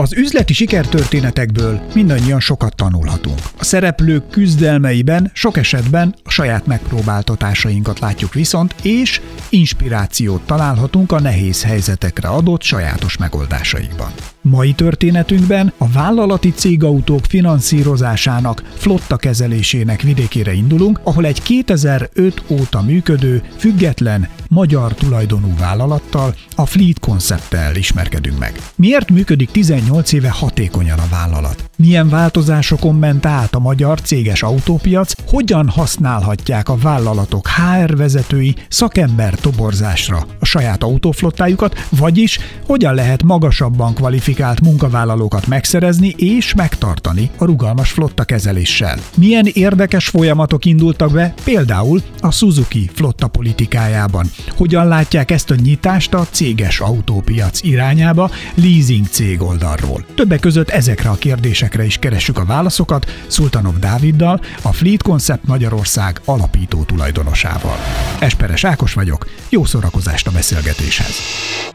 Az üzleti sikertörténetekből mindannyian sokat tanulhatunk. A szereplők küzdelmeiben sok esetben a saját megpróbáltatásainkat látjuk viszont, és inspirációt találhatunk a nehéz helyzetekre adott sajátos megoldásaikban. Mai történetünkben a vállalati cégautók finanszírozásának, flotta kezelésének vidékére indulunk, ahol egy 2005 óta működő, független, magyar tulajdonú vállalattal, a Fleet Concept-tel ismerkedünk meg. Miért működik 18 éve hatékonyan a vállalat? Milyen változásokon ment át a magyar céges autópiac? Hogyan használhatják a vállalatok HR vezetői szakember toborzásra a saját autóflottájukat, vagyis hogyan lehet magasabban kvalifikált munkavállalókat megszerezni és megtartani a rugalmas flotta kezeléssel? Milyen érdekes folyamatok indultak be például a Suzuki flotta politikájában? Hogyan látják ezt a nyitást a céges autópiac irányába leasing cég oldalról? Többek között ezekre a kérdésekre is keressük a válaszokat Szultanov Dáviddal, a Fleet Concept Magyarország alapító tulajdonosával. Esperes Ákos vagyok, jó szórakozást a beszélgetéshez.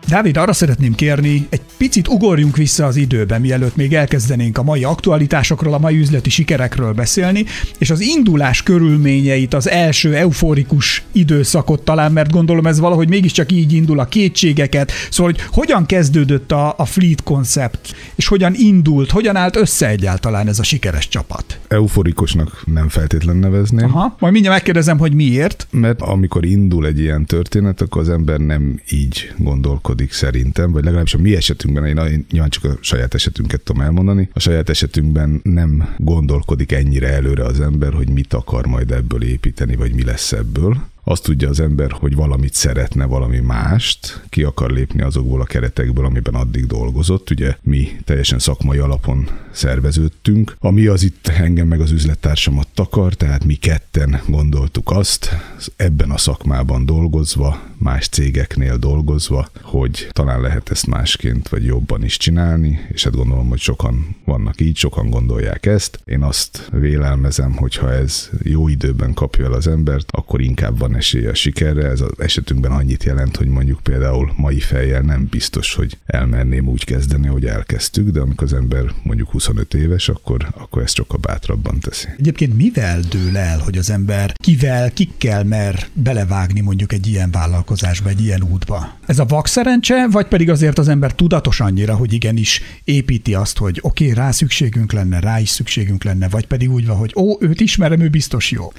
Dávid, arra szeretném kérni, egy picit ugorjunk vissza az időbe, mielőtt még elkezdenénk a mai aktualitásokról, a mai üzleti sikerekről beszélni, és az indulás körülményeit, az első euforikus időszakot talán, mert gondolom ez valahogy mégiscsak így indul a kétségeket, szóval hogy hogyan kezdődött a, a Fleet Concept, és hogyan indult, hogyan állt össze egyáltalán ez a sikeres csapat? Euforikusnak nem feltétlen nevezném. Aha, majd mindjárt megkérdezem, hogy miért. Mert amikor indul egy ilyen történet, akkor az ember nem így gondolkodik szerintem, vagy legalábbis a mi esetünkben, én nyilván csak a saját esetünket tudom elmondani, a saját esetünkben nem gondolkodik ennyire előre az ember, hogy mit akar majd ebből építeni, vagy mi lesz ebből azt tudja az ember, hogy valamit szeretne, valami mást, ki akar lépni azokból a keretekből, amiben addig dolgozott. Ugye mi teljesen szakmai alapon szerveződtünk, ami az itt engem meg az üzlettársamat takar, tehát mi ketten gondoltuk azt, ebben a szakmában dolgozva, más cégeknél dolgozva, hogy talán lehet ezt másként vagy jobban is csinálni, és hát gondolom, hogy sokan vannak így, sokan gondolják ezt. Én azt vélelmezem, hogy ha ez jó időben kapja el az embert, akkor inkább van esélye a sikerre. Ez az esetünkben annyit jelent, hogy mondjuk például mai fejjel nem biztos, hogy elmerném úgy kezdeni, hogy elkezdtük, de amikor az ember mondjuk 25 éves, akkor, akkor ezt sokkal bátrabban teszi. Egyébként mivel dől el, hogy az ember kivel, kikkel mer belevágni mondjuk egy ilyen vállalkozásba, egy ilyen útba? Ez a vakszerencse, vagy pedig azért az ember tudatos annyira, hogy igenis építi azt, hogy oké, okay, rá szükségünk lenne, rá is szükségünk lenne, vagy pedig úgy van, hogy ó, őt ismerem, ő biztos jó.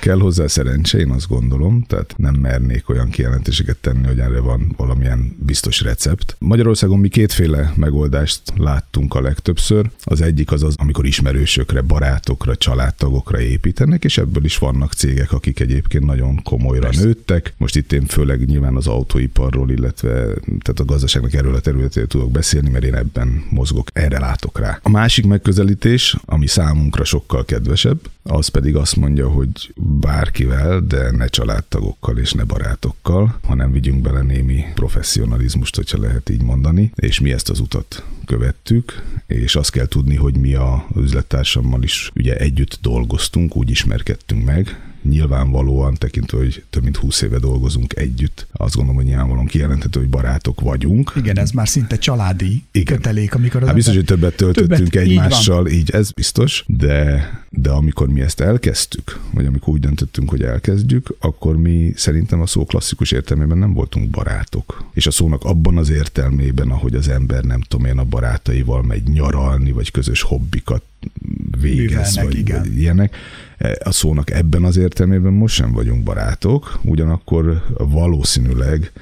Kell hozzá szerencse, én azt gondolom, tehát nem mernék olyan kijelentéseket tenni, hogy erre van valamilyen biztos recept. Magyarországon mi kétféle megoldást láttunk a legtöbbször. Az egyik az az, amikor ismerősökre, barátokra, családtagokra építenek, és ebből is vannak cégek, akik egyébként nagyon komolyra Persze. nőttek. Most itt én főleg nyilván az autóiparról, illetve tehát a gazdaságnak erről a területéről tudok beszélni, mert én ebben mozgok, erre látok rá. A másik megközelítés, ami számunkra sokkal kedvesebb, az pedig azt mondja, hogy bárkivel, de ne családtagokkal és ne barátokkal, hanem vigyünk bele némi professzionalizmust, hogyha lehet így mondani, és mi ezt az utat követtük, és azt kell tudni, hogy mi a üzlettársammal is ugye együtt dolgoztunk, úgy ismerkedtünk meg, nyilvánvalóan tekintve, hogy több mint 20 éve dolgozunk együtt, azt gondolom, hogy nyilvánvalóan kijelenthető, hogy barátok vagyunk. Igen, ez már szinte családi Igen. kötelék, amikor az hát biztos, hogy többet töltöttünk többet, egymással, így, így ez biztos, de, de amikor mi ezt elkezdtük, vagy amikor úgy döntöttünk, hogy elkezdjük, akkor mi szerintem a szó klasszikus értelmében nem voltunk barátok. És a szónak abban az értelmében, ahogy az ember nem tudom én a barátaival megy nyaralni, vagy közös hobbikat végez, vagy, igen. vagy ilyenek. E, a szónak ebben az értelmében most sem vagyunk barátok, ugyanakkor valószínűleg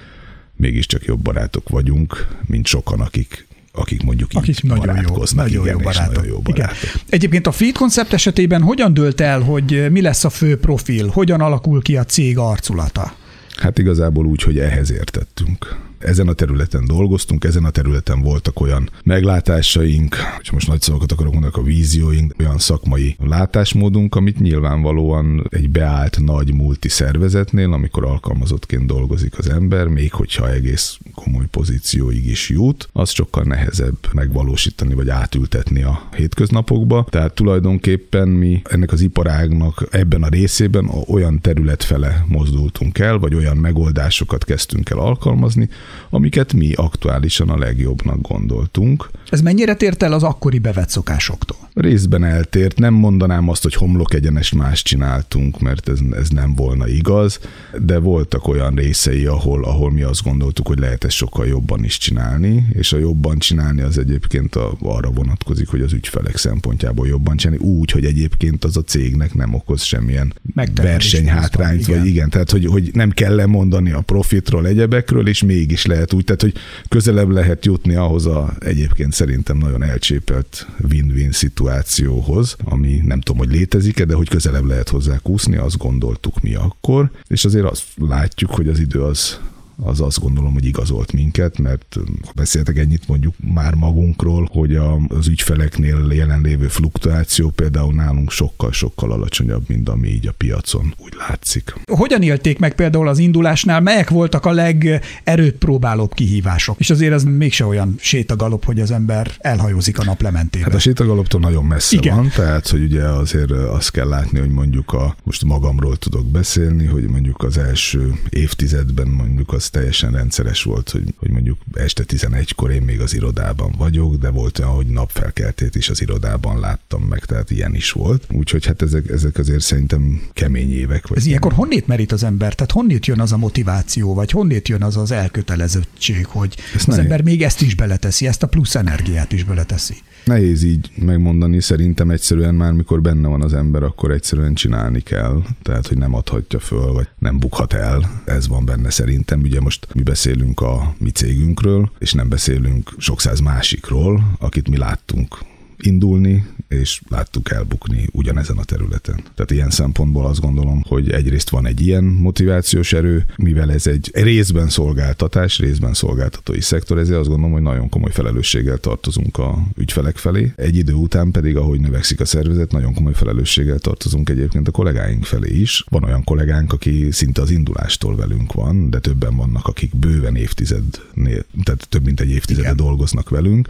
mégiscsak jobb barátok vagyunk, mint sokan, akik akik mondjuk akik így nagyon jó, nagyon igen, jó barátok. Nagyon jó barátok. Igen. Egyébként a Feed koncept esetében hogyan dölt el, hogy mi lesz a fő profil, hogyan alakul ki a cég arculata? Hát igazából úgy, hogy ehhez értettünk ezen a területen dolgoztunk, ezen a területen voltak olyan meglátásaink, és most nagy szavakat akarok mondani, a vízióink, olyan szakmai látásmódunk, amit nyilvánvalóan egy beállt nagy multi szervezetnél, amikor alkalmazottként dolgozik az ember, még hogyha egész komoly pozícióig is jut, az sokkal nehezebb megvalósítani vagy átültetni a hétköznapokba. Tehát tulajdonképpen mi ennek az iparágnak ebben a részében olyan terület fele mozdultunk el, vagy olyan megoldásokat kezdtünk el alkalmazni, amiket mi aktuálisan a legjobbnak gondoltunk. Ez mennyire tért el az akkori bevett szokásoktól? Részben eltért, nem mondanám azt, hogy homlok egyenes más csináltunk, mert ez, ez nem volna igaz, de voltak olyan részei, ahol, ahol mi azt gondoltuk, hogy lehet ezt sokkal jobban is csinálni, és a jobban csinálni az egyébként a, arra vonatkozik, hogy az ügyfelek szempontjából jobban csinálni, úgy, hogy egyébként az a cégnek nem okoz semmilyen versenyhátrányt, vagy igen, tehát hogy, hogy nem kell lemondani a profitról, egyebekről, és mégis lehet úgy, tehát hogy közelebb lehet jutni ahhoz a egyébként szerintem nagyon elcsépelt win-win szituációhoz, ami nem tudom, hogy létezik-e, de hogy közelebb lehet hozzá kúszni, azt gondoltuk mi akkor, és azért azt látjuk, hogy az idő az az azt gondolom, hogy igazolt minket, mert ha beszéltek ennyit mondjuk már magunkról, hogy az ügyfeleknél jelenlévő fluktuáció például nálunk sokkal-sokkal alacsonyabb, mint ami így a piacon úgy látszik. Hogyan élték meg például az indulásnál, melyek voltak a legerőt próbálóbb kihívások? És azért ez mégse olyan sétagalop, hogy az ember elhajózik a naplementébe. Hát a sétagaloptól nagyon messze Igen. van, tehát hogy ugye azért azt kell látni, hogy mondjuk a, most magamról tudok beszélni, hogy mondjuk az első évtizedben mondjuk az teljesen rendszeres volt, hogy, hogy mondjuk este 11-kor én még az irodában vagyok, de volt olyan, hogy napfelkeltét is az irodában láttam meg, tehát ilyen is volt. Úgyhogy hát ezek, ezek azért szerintem kemény évek. Vagy Ez ilyenkor honnét merít az ember? Tehát honnét jön az a motiváció, vagy honnét jön az az elkötelezettség, hogy ezt az ember még ezt is beleteszi, ezt a plusz energiát is beleteszi? Nehéz így megmondani, szerintem egyszerűen már mikor benne van az ember, akkor egyszerűen csinálni kell, tehát hogy nem adhatja föl, vagy nem bukhat el, ez van benne szerintem. Ugye most mi beszélünk a mi cégünkről, és nem beszélünk sok száz másikról, akit mi láttunk indulni, és láttuk elbukni ugyanezen a területen. Tehát ilyen szempontból azt gondolom, hogy egyrészt van egy ilyen motivációs erő, mivel ez egy részben szolgáltatás, részben szolgáltatói szektor, ezért azt gondolom, hogy nagyon komoly felelősséggel tartozunk a ügyfelek felé. Egy idő után pedig, ahogy növekszik a szervezet, nagyon komoly felelősséggel tartozunk egyébként a kollégáink felé is. Van olyan kollégánk, aki szinte az indulástól velünk van, de többen vannak, akik bőven évtizednél, tehát több mint egy évtizede dolgoznak velünk,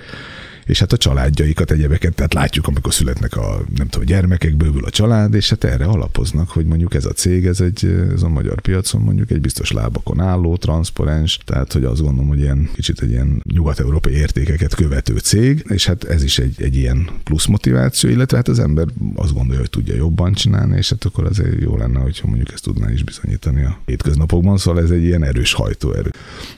és hát a családjaikat, egyebeket, tehát látjuk, amikor születnek a, nem tudom, gyermekek, bővül a család, és hát erre alapoznak, hogy mondjuk ez a cég, ez, egy, ez a magyar piacon mondjuk egy biztos lábakon álló, transzparens, tehát hogy azt gondolom, hogy ilyen kicsit egy ilyen nyugat-európai értékeket követő cég, és hát ez is egy, egy ilyen plusz motiváció, illetve hát az ember azt gondolja, hogy tudja jobban csinálni, és hát akkor azért jó lenne, hogyha mondjuk ezt tudná is bizonyítani a hétköznapokban, szóval ez egy ilyen erős hajtóerő.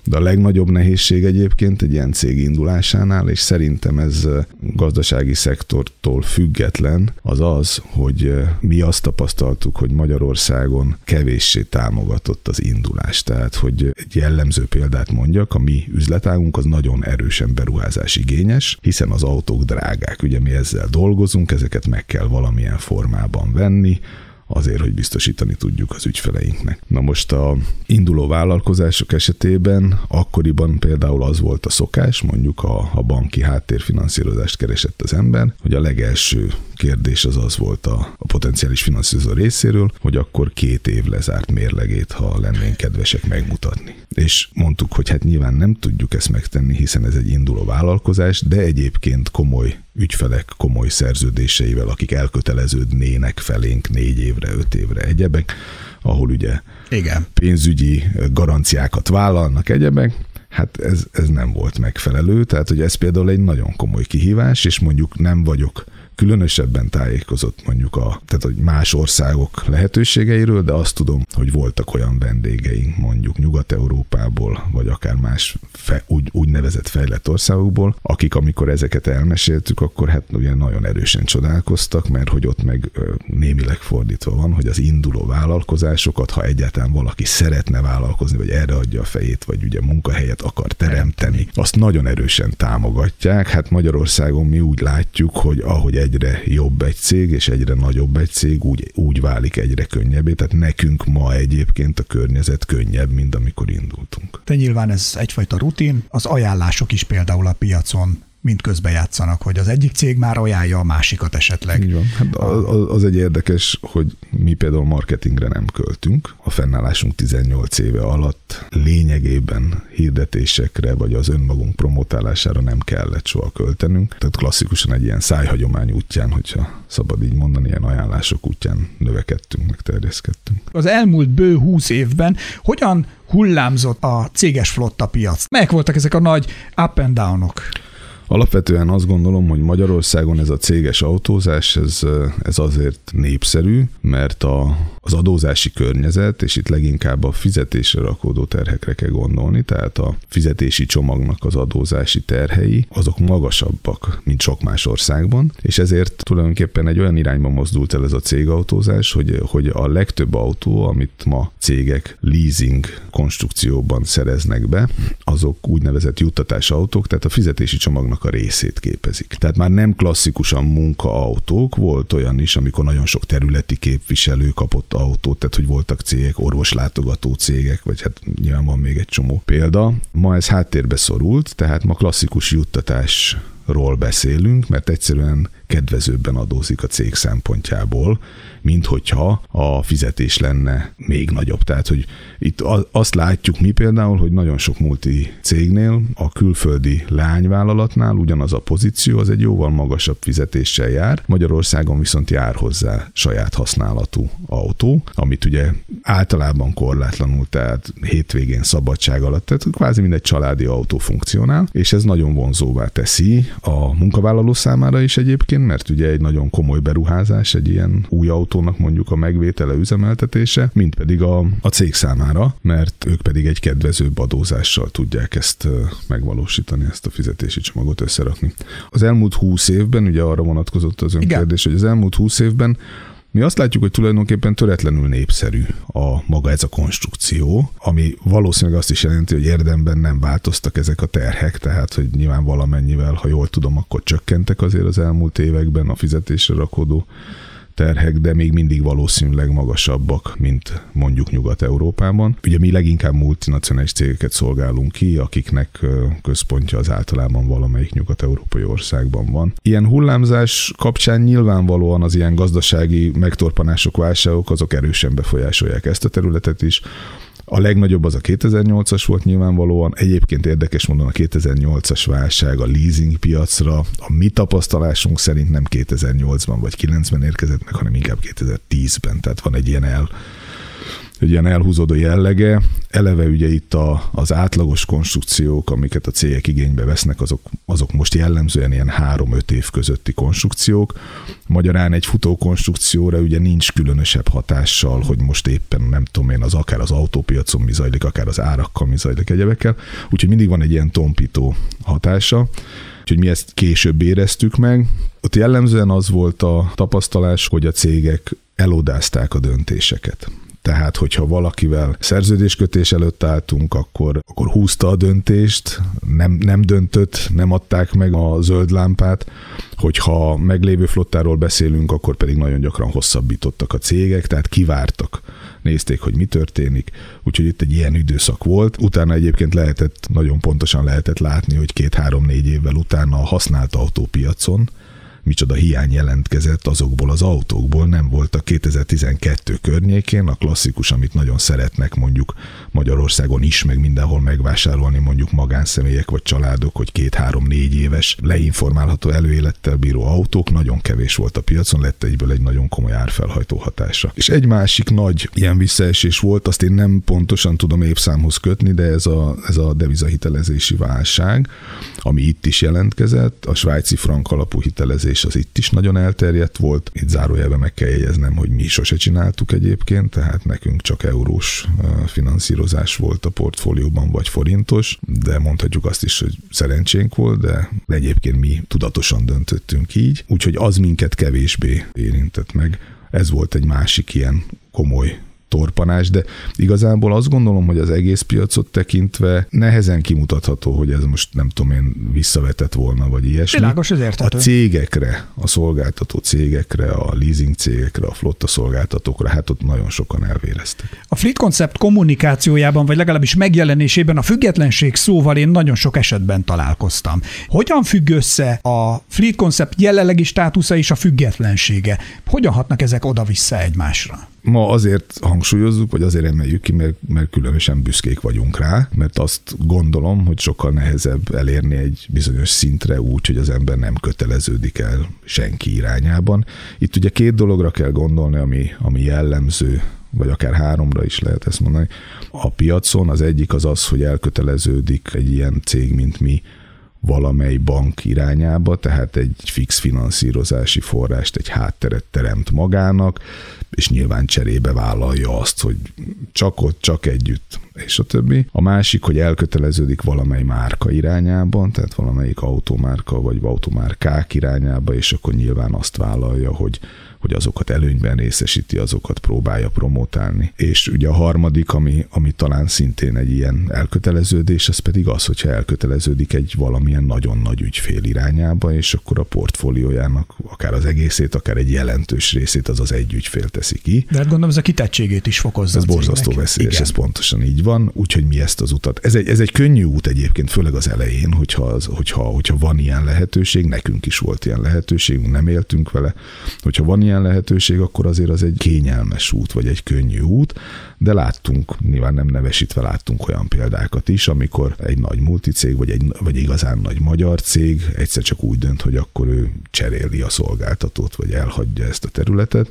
De a legnagyobb nehézség egyébként egy ilyen cég indulásánál, és szerintem szerintem ez gazdasági szektortól független, az az, hogy mi azt tapasztaltuk, hogy Magyarországon kevéssé támogatott az indulás. Tehát, hogy egy jellemző példát mondjak, a mi üzletágunk az nagyon erősen beruházás igényes, hiszen az autók drágák. Ugye mi ezzel dolgozunk, ezeket meg kell valamilyen formában venni, azért, hogy biztosítani tudjuk az ügyfeleinknek. Na most a induló vállalkozások esetében akkoriban például az volt a szokás, mondjuk a, a banki háttérfinanszírozást keresett az ember, hogy a legelső kérdés az az volt a, a potenciális finanszírozó részéről, hogy akkor két év lezárt mérlegét, ha lennénk kedvesek megmutatni. És mondtuk, hogy hát nyilván nem tudjuk ezt megtenni, hiszen ez egy induló vállalkozás, de egyébként komoly ügyfelek komoly szerződéseivel, akik elköteleződnének felénk négy évre, öt évre egyebek, ahol ugye Igen. pénzügyi garanciákat vállalnak egyebek, hát ez, ez nem volt megfelelő, tehát hogy ez például egy nagyon komoly kihívás, és mondjuk nem vagyok különösebben tájékozott mondjuk a, tehát hogy más országok lehetőségeiről, de azt tudom, hogy voltak olyan vendégeink mondjuk Nyugat-Európából, vagy akár más fe, úgy, úgynevezett fejlett országokból, akik amikor ezeket elmeséltük, akkor hát ugye nagyon erősen csodálkoztak, mert hogy ott meg némileg fordítva van, hogy az induló vállalkozásokat, ha egyáltalán valaki szeretne vállalkozni, vagy erre adja a fejét, vagy ugye munkahelyet akar teremteni, azt nagyon erősen támogatják. Hát Magyarországon mi úgy látjuk, hogy ahogy egyre jobb egy cég, és egyre nagyobb egy cég, úgy, úgy válik egyre könnyebbé. Tehát nekünk ma egyébként a környezet könnyebb, mint amikor indultunk. De nyilván ez egyfajta rutin. Az ajánlások is például a piacon mint közbejátszanak, hogy az egyik cég már ajánlja a másikat esetleg. Így van. Hát az, az egy érdekes, hogy mi például marketingre nem költünk. A fennállásunk 18 éve alatt lényegében hirdetésekre vagy az önmagunk promotálására nem kellett soha költenünk. Tehát klasszikusan egy ilyen szájhagyomány útján, hogyha szabad így mondani, ilyen ajánlások útján növekedtünk, meg terjeszkedtünk. Az elmúlt bő 20 évben hogyan hullámzott a céges flotta piac? Melyek voltak ezek a nagy up and downok? Alapvetően azt gondolom, hogy Magyarországon ez a céges autózás, ez, ez azért népszerű, mert a, az adózási környezet, és itt leginkább a fizetésre rakódó terhekre kell gondolni, tehát a fizetési csomagnak az adózási terhei, azok magasabbak, mint sok más országban, és ezért tulajdonképpen egy olyan irányba mozdult el ez a cégautózás, hogy, hogy a legtöbb autó, amit ma cégek leasing konstrukcióban szereznek be, azok úgynevezett juttatás autók, tehát a fizetési csomagnak a részét képezik. Tehát már nem klasszikusan munkaautók, volt olyan is, amikor nagyon sok területi képviselő kapott autót, tehát hogy voltak cégek, orvoslátogató cégek, vagy hát nyilván van még egy csomó példa. Ma ez háttérbe szorult, tehát ma klasszikus juttatásról beszélünk, mert egyszerűen kedvezőbben adózik a cég szempontjából, mint hogyha a fizetés lenne még nagyobb. Tehát, hogy itt azt látjuk mi például, hogy nagyon sok multi cégnél, a külföldi lányvállalatnál ugyanaz a pozíció, az egy jóval magasabb fizetéssel jár. Magyarországon viszont jár hozzá saját használatú autó, amit ugye általában korlátlanul, tehát hétvégén szabadság alatt, tehát kvázi mindegy családi autó funkcionál, és ez nagyon vonzóvá teszi a munkavállaló számára is egyébként, mert ugye egy nagyon komoly beruházás, egy ilyen új autónak mondjuk a megvétele, üzemeltetése, mint pedig a, a cég számára, mert ők pedig egy kedvezőbb adózással tudják ezt megvalósítani, ezt a fizetési csomagot összerakni. Az elmúlt húsz évben, ugye arra vonatkozott az önkérdés, hogy az elmúlt húsz évben mi azt látjuk, hogy tulajdonképpen töretlenül népszerű a maga ez a konstrukció, ami valószínűleg azt is jelenti, hogy érdemben nem változtak ezek a terhek, tehát hogy nyilván valamennyivel, ha jól tudom, akkor csökkentek azért az elmúlt években a fizetésre rakódó terhek, de még mindig valószínűleg magasabbak, mint mondjuk Nyugat-Európában. Ugye mi leginkább multinacionális cégeket szolgálunk ki, akiknek központja az általában valamelyik nyugat-európai országban van. Ilyen hullámzás kapcsán nyilvánvalóan az ilyen gazdasági megtorpanások, válságok, azok erősen befolyásolják ezt a területet is. A legnagyobb az a 2008-as volt nyilvánvalóan. Egyébként érdekes mondani, a 2008-as válság a leasing piacra a mi tapasztalásunk szerint nem 2008-ban vagy 9-ben érkezett meg, hanem inkább 2010-ben. Tehát van egy ilyen el egy ilyen elhúzódó jellege. Eleve ugye itt a, az átlagos konstrukciók, amiket a cégek igénybe vesznek, azok, azok most jellemzően ilyen három-öt év közötti konstrukciók. Magyarán egy futó konstrukcióra ugye nincs különösebb hatással, hogy most éppen nem tudom én, az akár az autópiacon mi zajlik, akár az árakkal mi zajlik egyebekkel. Úgyhogy mindig van egy ilyen tompító hatása. Úgyhogy mi ezt később éreztük meg. Ott jellemzően az volt a tapasztalás, hogy a cégek elodázták a döntéseket. Tehát, hogyha valakivel szerződéskötés előtt álltunk, akkor, akkor húzta a döntést, nem, nem döntött, nem adták meg a zöld lámpát. Hogyha meglévő flottáról beszélünk, akkor pedig nagyon gyakran hosszabbítottak a cégek, tehát kivártak nézték, hogy mi történik, úgyhogy itt egy ilyen időszak volt. Utána egyébként lehetett, nagyon pontosan lehetett látni, hogy két-három-négy évvel utána a használt autópiacon micsoda hiány jelentkezett azokból az autókból, nem volt a 2012 környékén, a klasszikus, amit nagyon szeretnek mondjuk Magyarországon is, meg mindenhol megvásárolni mondjuk magánszemélyek vagy családok, hogy két-három-négy éves leinformálható előélettel bíró autók, nagyon kevés volt a piacon, lett egyből egy nagyon komoly árfelhajtó hatása. És egy másik nagy ilyen visszaesés volt, azt én nem pontosan tudom évszámhoz kötni, de ez a, ez a devizahitelezési válság, ami itt is jelentkezett, a svájci frank alapú hitelezés és az itt is nagyon elterjedt volt. Itt zárójelben meg kell jegyeznem, hogy mi sose csináltuk egyébként, tehát nekünk csak eurós finanszírozás volt a portfólióban, vagy forintos, de mondhatjuk azt is, hogy szerencsénk volt, de egyébként mi tudatosan döntöttünk így, úgyhogy az minket kevésbé érintett meg. Ez volt egy másik ilyen komoly torpanás, de igazából azt gondolom, hogy az egész piacot tekintve nehezen kimutatható, hogy ez most nem tudom én visszavetett volna, vagy ilyesmi. Világos, ez A cégekre, a szolgáltató cégekre, a leasing cégekre, a flotta szolgáltatókra, hát ott nagyon sokan elvéreztek. A Fleet Concept kommunikációjában, vagy legalábbis megjelenésében a függetlenség szóval én nagyon sok esetben találkoztam. Hogyan függ össze a Fleet Concept jelenlegi státusza és a függetlensége? Hogyan hatnak ezek oda-vissza egymásra? Ma azért hangsúlyozzuk, vagy azért emeljük ki, mert, mert különösen büszkék vagyunk rá, mert azt gondolom, hogy sokkal nehezebb elérni egy bizonyos szintre úgy, hogy az ember nem köteleződik el senki irányában. Itt ugye két dologra kell gondolni, ami, ami jellemző vagy akár háromra is lehet ezt mondani. A piacon az egyik az az, hogy elköteleződik egy ilyen cég, mint mi, valamely bank irányába, tehát egy fix finanszírozási forrást, egy hátteret teremt magának, és nyilván cserébe vállalja azt, hogy csak ott, csak együtt, és a többi. A másik, hogy elköteleződik valamely márka irányában, tehát valamelyik automárka vagy automárkák irányába, és akkor nyilván azt vállalja, hogy hogy azokat előnyben részesíti, azokat próbálja promotálni. És ugye a harmadik, ami, ami talán szintén egy ilyen elköteleződés, az pedig az, hogyha elköteleződik egy valamilyen nagyon nagy ügyfél irányába, és akkor a portfóliójának akár az egészét, akár egy jelentős részét az az egy ügyfél teszi ki. De hát gondolom ez a kitettségét is fokozza. Ez borzasztó veszélyes, Igen. ez pontosan így van, úgyhogy mi ezt az utat. Ez egy, ez egy könnyű út egyébként, főleg az elején, hogyha, az, hogyha, hogyha van ilyen lehetőség, nekünk is volt ilyen lehetőségünk, nem éltünk vele, hogyha van ilyen ilyen lehetőség, akkor azért az egy kényelmes út, vagy egy könnyű út, de láttunk, nyilván nem nevesítve láttunk olyan példákat is, amikor egy nagy multicég, vagy, egy, vagy igazán nagy magyar cég egyszer csak úgy dönt, hogy akkor ő cseréli a szolgáltatót, vagy elhagyja ezt a területet,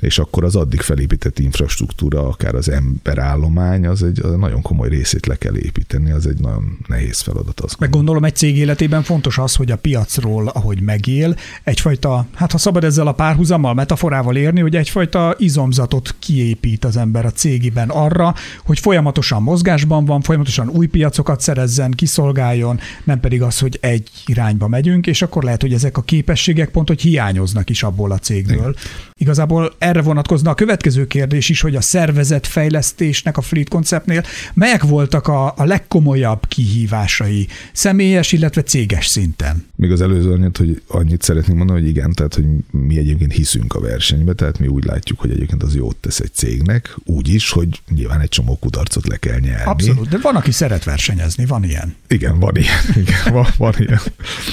és akkor az addig felépített infrastruktúra, akár az emberállomány, az egy az nagyon komoly részét le kell építeni, az egy nagyon nehéz feladat. Azt Meg gondolom egy cég életében fontos az, hogy a piacról, ahogy megél, egyfajta, hát ha szabad ezzel a párhuzammal, metaforával érni, hogy egyfajta izomzatot kiépít az ember a cégiben arra, hogy folyamatosan mozgásban van, folyamatosan új piacokat szerezzen, kiszolgáljon, nem pedig az, hogy egy irányba megyünk, és akkor lehet, hogy ezek a képességek pont, hogy hiányoznak is abból a cégből. Igen. Igazából erre vonatkozna a következő kérdés is, hogy a szervezetfejlesztésnek a Fleet Conceptnél melyek voltak a, a legkomolyabb kihívásai személyes, illetve céges szinten? Még az előző annyit, hogy annyit szeretnénk mondani, hogy igen, tehát hogy mi egyébként hiszünk a versenybe, tehát mi úgy látjuk, hogy egyébként az jót tesz egy cégnek, úgy is, hogy nyilván egy csomó kudarcot le kell nyerni. Abszolút, de van, aki szeret versenyezni, van ilyen. Igen, van ilyen. Igen, van, van ilyen.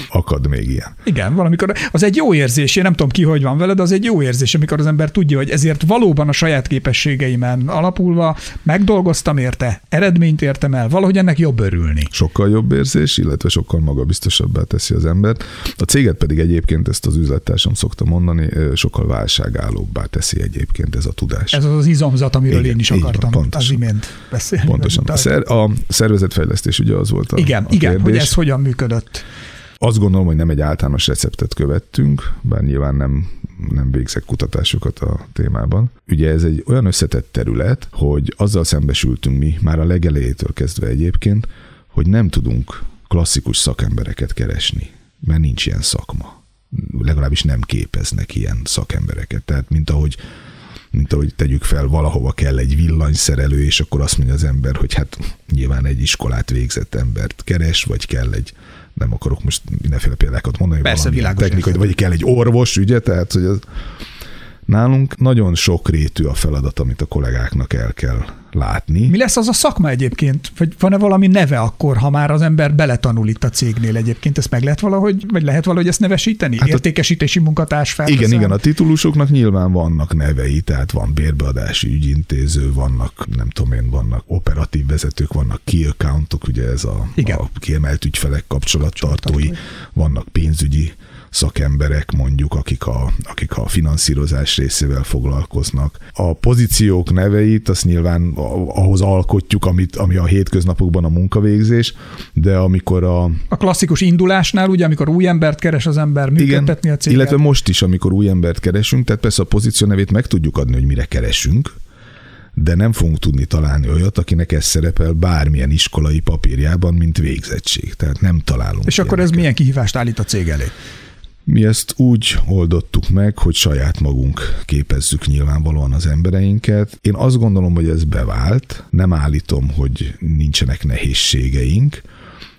Akad még ilyen. Igen, valamikor az egy jó érzés, én nem tudom ki, hogy van veled, az egy jó érzés, amikor az ember tudja, hogy ezért valóban a saját képességeimen alapulva megdolgoztam érte, eredményt értem el, valahogy ennek jobb örülni. Sokkal jobb érzés, illetve sokkal magabiztosabbá teszi az embert. A céget pedig egyébként ezt az üzlettársam szokta mondani, sokkal válságállóbbá teszi egyébként ez a tudás. Ez az az izomzat, amiről igen, én is akartam van, az imént beszélni. Pontosan. A, szer, a szervezetfejlesztés ugye az volt a Igen, a igen kérdés. hogy ez hogyan működött. Azt gondolom, hogy nem egy általános receptet követtünk, bár nyilván nem, nem végzek kutatásokat a témában. Ugye ez egy olyan összetett terület, hogy azzal szembesültünk mi már a legelejétől kezdve egyébként, hogy nem tudunk klasszikus szakembereket keresni, mert nincs ilyen szakma. Legalábbis nem képeznek ilyen szakembereket. Tehát, mint ahogy mint ahogy tegyük fel, valahova kell egy villanyszerelő, és akkor azt mondja az ember, hogy hát nyilván egy iskolát végzett embert keres, vagy kell egy nem akarok most mindenféle példákat mondani, Persze, világos technikai, vagy kell egy orvos, ugye, tehát hogy az, nálunk nagyon sok rétű a feladat, amit a kollégáknak el kell látni. Mi lesz az a szakma egyébként? Vagy van-e valami neve akkor, ha már az ember beletanul itt a cégnél egyébként? Ezt meg lehet valahogy, vagy lehet valahogy ezt nevesíteni? Hát Értékesítési munkatárs felveszem? Igen, igen, a titulusoknak nyilván vannak nevei, tehát van bérbeadási ügyintéző, vannak, nem tudom én, vannak operatív vezetők, vannak key accountok, ugye ez a, igen. a kiemelt ügyfelek kapcsolattartói, vannak pénzügyi szakemberek mondjuk, akik a, akik a finanszírozás részével foglalkoznak. A pozíciók neveit azt nyilván ahhoz alkotjuk, amit, ami a hétköznapokban a munkavégzés, de amikor a... A klasszikus indulásnál, ugye, amikor új embert keres az ember, működtetni igen, a céget. Illetve most is, amikor új embert keresünk, tehát persze a pozíció nevét meg tudjuk adni, hogy mire keresünk, de nem fogunk tudni találni olyat, akinek ez szerepel bármilyen iskolai papírjában, mint végzettség. Tehát nem találunk. És ilyeneket. akkor ez milyen kihívást állít a cég elé? Mi ezt úgy oldottuk meg, hogy saját magunk képezzük nyilvánvalóan az embereinket. Én azt gondolom, hogy ez bevált. Nem állítom, hogy nincsenek nehézségeink,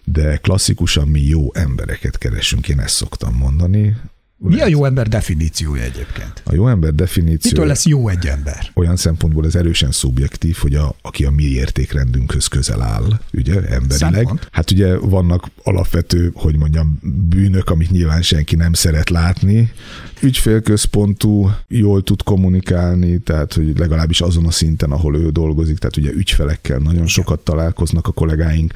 de klasszikusan mi jó embereket keresünk, én ezt szoktam mondani. Mi a jó ember definíciója egyébként? A jó ember definíciója... Mitől lesz jó egy ember? Olyan szempontból ez erősen szubjektív, hogy a, aki a mi értékrendünkhöz közel áll, ugye, emberileg. Szempont. Hát ugye vannak alapvető, hogy mondjam, bűnök, amit nyilván senki nem szeret látni, ügyfélközpontú, jól tud kommunikálni, tehát hogy legalábbis azon a szinten, ahol ő dolgozik, tehát ugye ügyfelekkel nagyon sokat találkoznak a kollégáink,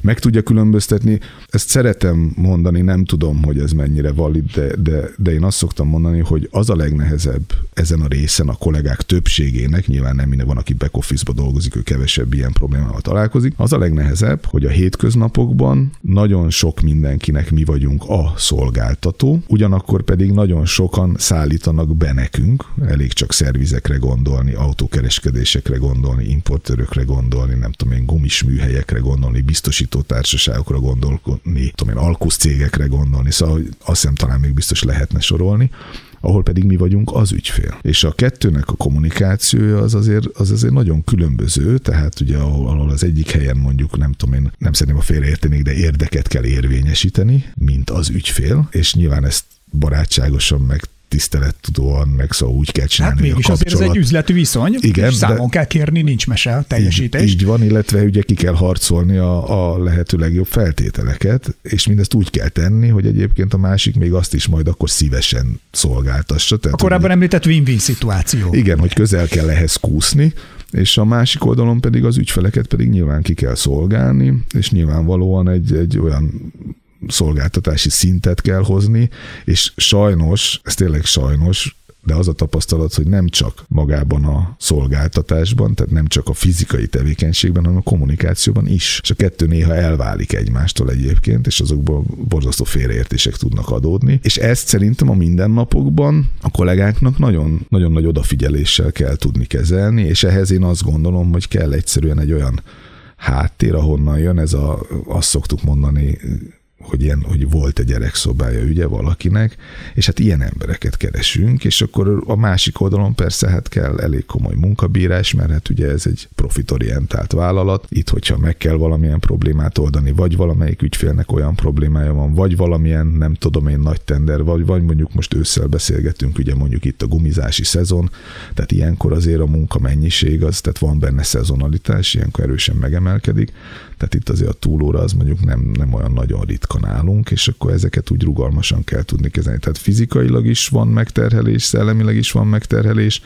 meg tudja különböztetni. Ezt szeretem mondani, nem tudom, hogy ez mennyire valid, de, de, de én azt szoktam mondani, hogy az a legnehezebb ezen a részen a kollégák többségének, nyilván nem minden van, aki back office-ba dolgozik, ő kevesebb ilyen problémával találkozik, az a legnehezebb, hogy a hétköznapokban nagyon sok mindenkinek mi vagyunk a szolgáltató, ugyanakkor pedig nagyon sokan szállítanak be nekünk, elég csak szervizekre gondolni, autókereskedésekre gondolni, importőrökre gondolni, nem tudom én, gumis műhelyekre gondolni, biztosító társaságokra gondolni, tudom én, alkuszcégekre gondolni, szóval azt hiszem talán még biztos lehetne sorolni ahol pedig mi vagyunk az ügyfél. És a kettőnek a kommunikációja az azért, az azért nagyon különböző, tehát ugye ahol, ahol az egyik helyen mondjuk nem tudom én, nem szeretném a félreérteni, de érdeket kell érvényesíteni, mint az ügyfél, és nyilván ezt barátságosan meg tisztelettudóan, meg szóval úgy kell csinálni. Hát mégis azért ez egy üzleti viszony, Igen, és számon de kell kérni, nincs mese, teljesítés. Így, így van, illetve ugye ki kell harcolni a, a lehető legjobb feltételeket, és mindezt úgy kell tenni, hogy egyébként a másik még azt is majd akkor szívesen szolgáltassa. Tehát, a korábban ugye, említett win-win szituáció. Igen, hogy közel kell ehhez kúszni, és a másik oldalon pedig az ügyfeleket pedig nyilván ki kell szolgálni, és nyilvánvalóan egy, egy olyan szolgáltatási szintet kell hozni, és sajnos, ez tényleg sajnos, de az a tapasztalat, hogy nem csak magában a szolgáltatásban, tehát nem csak a fizikai tevékenységben, hanem a kommunikációban is. És a kettő néha elválik egymástól egyébként, és azokból borzasztó félreértések tudnak adódni. És ezt szerintem a mindennapokban a kollégáknak nagyon, nagyon nagy odafigyeléssel kell tudni kezelni, és ehhez én azt gondolom, hogy kell egyszerűen egy olyan háttér, ahonnan jön ez a, azt szoktuk mondani, hogy, ilyen, hogy volt egy gyerekszobája ügye valakinek, és hát ilyen embereket keresünk, és akkor a másik oldalon persze hát kell elég komoly munkabírás, mert hát ugye ez egy profitorientált vállalat. Itt, hogyha meg kell valamilyen problémát oldani, vagy valamelyik ügyfélnek olyan problémája van, vagy valamilyen, nem tudom én, nagy tender, vagy, vagy mondjuk most ősszel beszélgetünk, ugye mondjuk itt a gumizási szezon, tehát ilyenkor azért a munka mennyiség az, tehát van benne szezonalitás, ilyenkor erősen megemelkedik, tehát itt azért a túlóra az mondjuk nem, nem olyan nagyon ritka nálunk, és akkor ezeket úgy rugalmasan kell tudni kezelni. Tehát fizikailag is van megterhelés, szellemileg is van megterhelés,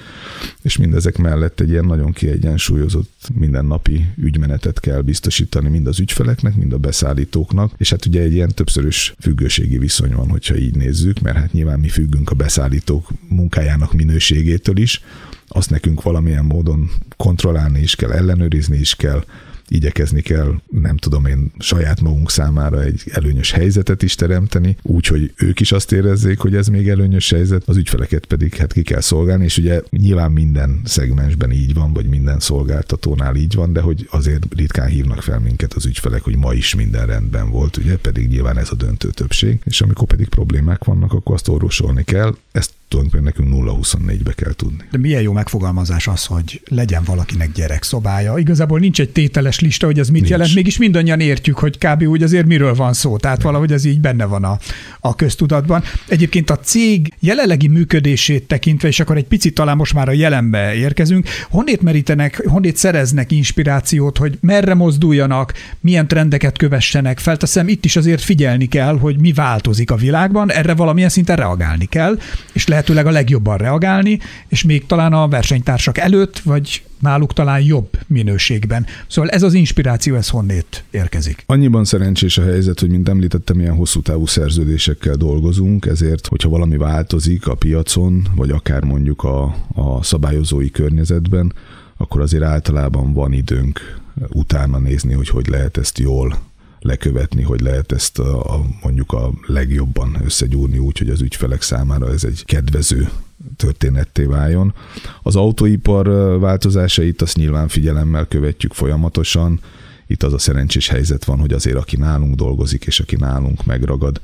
és mindezek mellett egy ilyen nagyon kiegyensúlyozott mindennapi ügymenetet kell biztosítani mind az ügyfeleknek, mind a beszállítóknak, és hát ugye egy ilyen többszörös függőségi viszony van, hogyha így nézzük, mert hát nyilván mi függünk a beszállítók munkájának minőségétől is, azt nekünk valamilyen módon kontrollálni is kell, ellenőrizni is kell, igyekezni kell, nem tudom én, saját magunk számára egy előnyös helyzetet is teremteni, úgyhogy ők is azt érezzék, hogy ez még előnyös helyzet, az ügyfeleket pedig hát ki kell szolgálni, és ugye nyilván minden szegmensben így van, vagy minden szolgáltatónál így van, de hogy azért ritkán hívnak fel minket az ügyfelek, hogy ma is minden rendben volt, ugye, pedig nyilván ez a döntő többség, és amikor pedig problémák vannak, akkor azt orvosolni kell. Ezt tulajdonképpen nekünk 0-24-be kell tudni. De milyen jó megfogalmazás az, hogy legyen valakinek gyerekszobája. Igazából nincs egy tételes lista, hogy ez mit nincs. jelent, mégis mindannyian értjük, hogy kb. úgy azért miről van szó. Tehát Nem. valahogy ez így benne van a, a köztudatban. Egyébként a cég jelenlegi működését tekintve, és akkor egy picit talán most már a jelenbe érkezünk, honnét merítenek, honnét szereznek inspirációt, hogy merre mozduljanak, milyen trendeket kövessenek. Felteszem, itt is azért figyelni kell, hogy mi változik a világban, erre valamilyen szinten reagálni kell, és lehet lehetőleg a legjobban reagálni, és még talán a versenytársak előtt, vagy náluk talán jobb minőségben. Szóval ez az inspiráció, ez honnét érkezik? Annyiban szerencsés a helyzet, hogy mint említettem, ilyen hosszú távú szerződésekkel dolgozunk, ezért, hogyha valami változik a piacon, vagy akár mondjuk a, a szabályozói környezetben, akkor azért általában van időnk utána nézni, hogy hogy lehet ezt jól lekövetni, hogy lehet ezt a, a, mondjuk a legjobban összegyúrni úgy, hogy az ügyfelek számára ez egy kedvező történetté váljon. Az autóipar változásait azt nyilván figyelemmel követjük folyamatosan. Itt az a szerencsés helyzet van, hogy azért aki nálunk dolgozik, és aki nálunk megragad,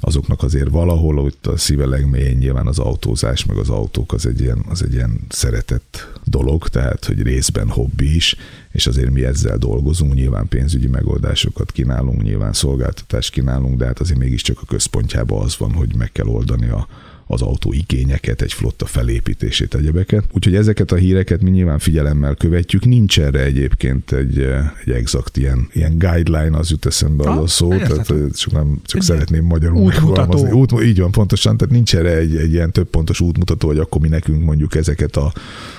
azoknak azért valahol ott a szíve legmélyén nyilván az autózás, meg az autók az egy ilyen, az egy ilyen szeretett dolog, tehát hogy részben hobbi is, és azért mi ezzel dolgozunk, nyilván pénzügyi megoldásokat kínálunk, nyilván szolgáltatást kínálunk, de hát azért mégiscsak a központjában az van, hogy meg kell oldani a, az autó igényeket, egy flotta felépítését, egyebeket. Úgyhogy ezeket a híreket mi nyilván figyelemmel követjük. Nincs erre egyébként egy, egy exakt ilyen, ilyen guideline, az jut eszembe az a szó, tehát csak, nem, csak szeretném magyarul útmutató. Út, így van, pontosan, tehát nincs erre egy, egy ilyen több pontos útmutató, hogy akkor mi nekünk mondjuk ezeket a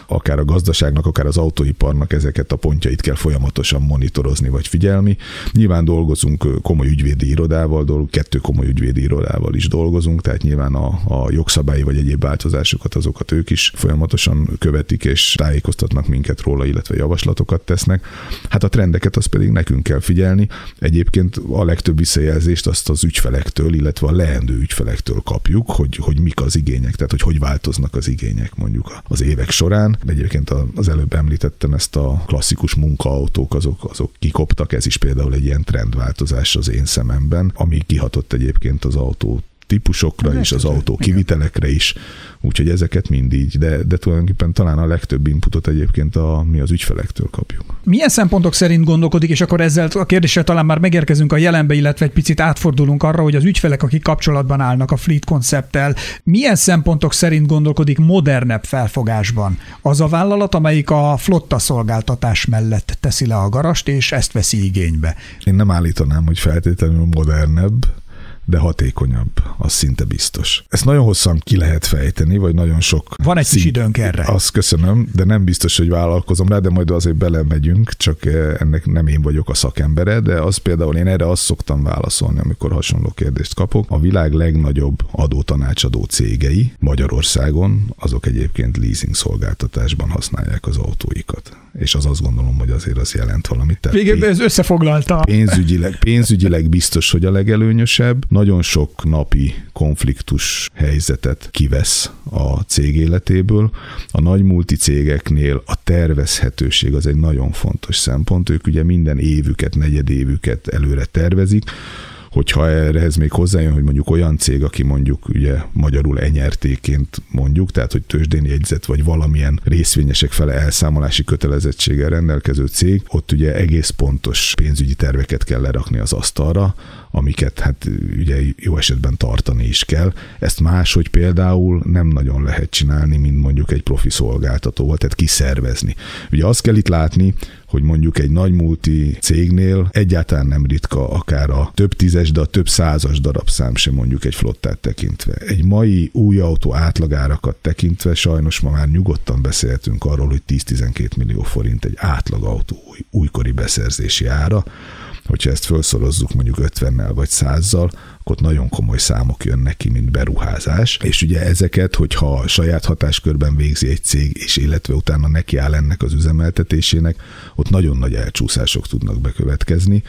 akár a gazdaságnak, akár az autóiparnak ezeket a pontjait kell folyamatosan monitorozni vagy figyelni. Nyilván dolgozunk komoly ügyvédi irodával, kettő komoly ügyvédi irodával is dolgozunk, tehát nyilván a, a jogszabályi vagy egyéb változásokat azokat ők is folyamatosan követik és tájékoztatnak minket róla, illetve javaslatokat tesznek. Hát a trendeket az pedig nekünk kell figyelni. Egyébként a legtöbb visszajelzést azt az ügyfelektől, illetve a leendő ügyfelektől kapjuk, hogy, hogy mik az igények, tehát hogy hogy változnak az igények mondjuk az évek során. Egyébként az előbb említettem ezt a klasszikus munkaautók, azok, azok kikoptak, ez is például egy ilyen trendváltozás az én szememben, ami kihatott egyébként az autó típusokra és az autó kivitelekre is, úgyhogy ezeket mind így, de, de tulajdonképpen talán a legtöbb inputot egyébként a, mi az ügyfelektől kapjuk. Milyen szempontok szerint gondolkodik, és akkor ezzel a kérdéssel talán már megérkezünk a jelenbe, illetve egy picit átfordulunk arra, hogy az ügyfelek, akik kapcsolatban állnak a Fleet koncepttel, milyen szempontok szerint gondolkodik modernebb felfogásban? Az a vállalat, amelyik a flotta szolgáltatás mellett teszi le a garast, és ezt veszi igénybe. Én nem állítanám, hogy feltétlenül modernebb, de hatékonyabb, az szinte biztos. Ezt nagyon hosszan ki lehet fejteni, vagy nagyon sok... Van egy kis időnk erre. Azt köszönöm, de nem biztos, hogy vállalkozom rá, de majd azért belemegyünk, csak eh, ennek nem én vagyok a szakembere, de az például én erre azt szoktam válaszolni, amikor hasonló kérdést kapok. A világ legnagyobb adótanácsadó cégei Magyarországon, azok egyébként leasing szolgáltatásban használják az autóikat. És az azt gondolom, hogy azért az jelent valamit. Végül ez összefoglalta. Pénzügyileg, pénzügyileg biztos, hogy a legelőnyösebb, nagyon sok napi konfliktus helyzetet kivesz a cég életéből. A nagy multicégeknél a tervezhetőség az egy nagyon fontos szempont. Ők ugye minden évüket, negyedévüket előre tervezik, hogyha ehhez még hozzájön, hogy mondjuk olyan cég, aki mondjuk ugye magyarul enyertéként mondjuk, tehát hogy tőzsdén jegyzet vagy valamilyen részvényesek fele elszámolási kötelezettséggel rendelkező cég, ott ugye egész pontos pénzügyi terveket kell lerakni az asztalra, amiket hát ugye jó esetben tartani is kell. Ezt máshogy például nem nagyon lehet csinálni, mint mondjuk egy profi szolgáltatóval, tehát kiszervezni. Ugye azt kell itt látni, hogy mondjuk egy nagy multi cégnél egyáltalán nem ritka akár a több tízes, de a több százas darabszám sem mondjuk egy flottát tekintve. Egy mai új autó átlagárakat tekintve sajnos ma már nyugodtan beszélhetünk arról, hogy 10-12 millió forint egy átlag autó új, újkori beszerzési ára, hogyha ezt felszorozzuk mondjuk 50-nel vagy 100-zal, akkor ott nagyon komoly számok jönnek ki, mint beruházás. És ugye ezeket, hogyha saját hatáskörben végzi egy cég, és illetve utána neki áll ennek az üzemeltetésének, ott nagyon nagy elcsúszások tudnak bekövetkezni.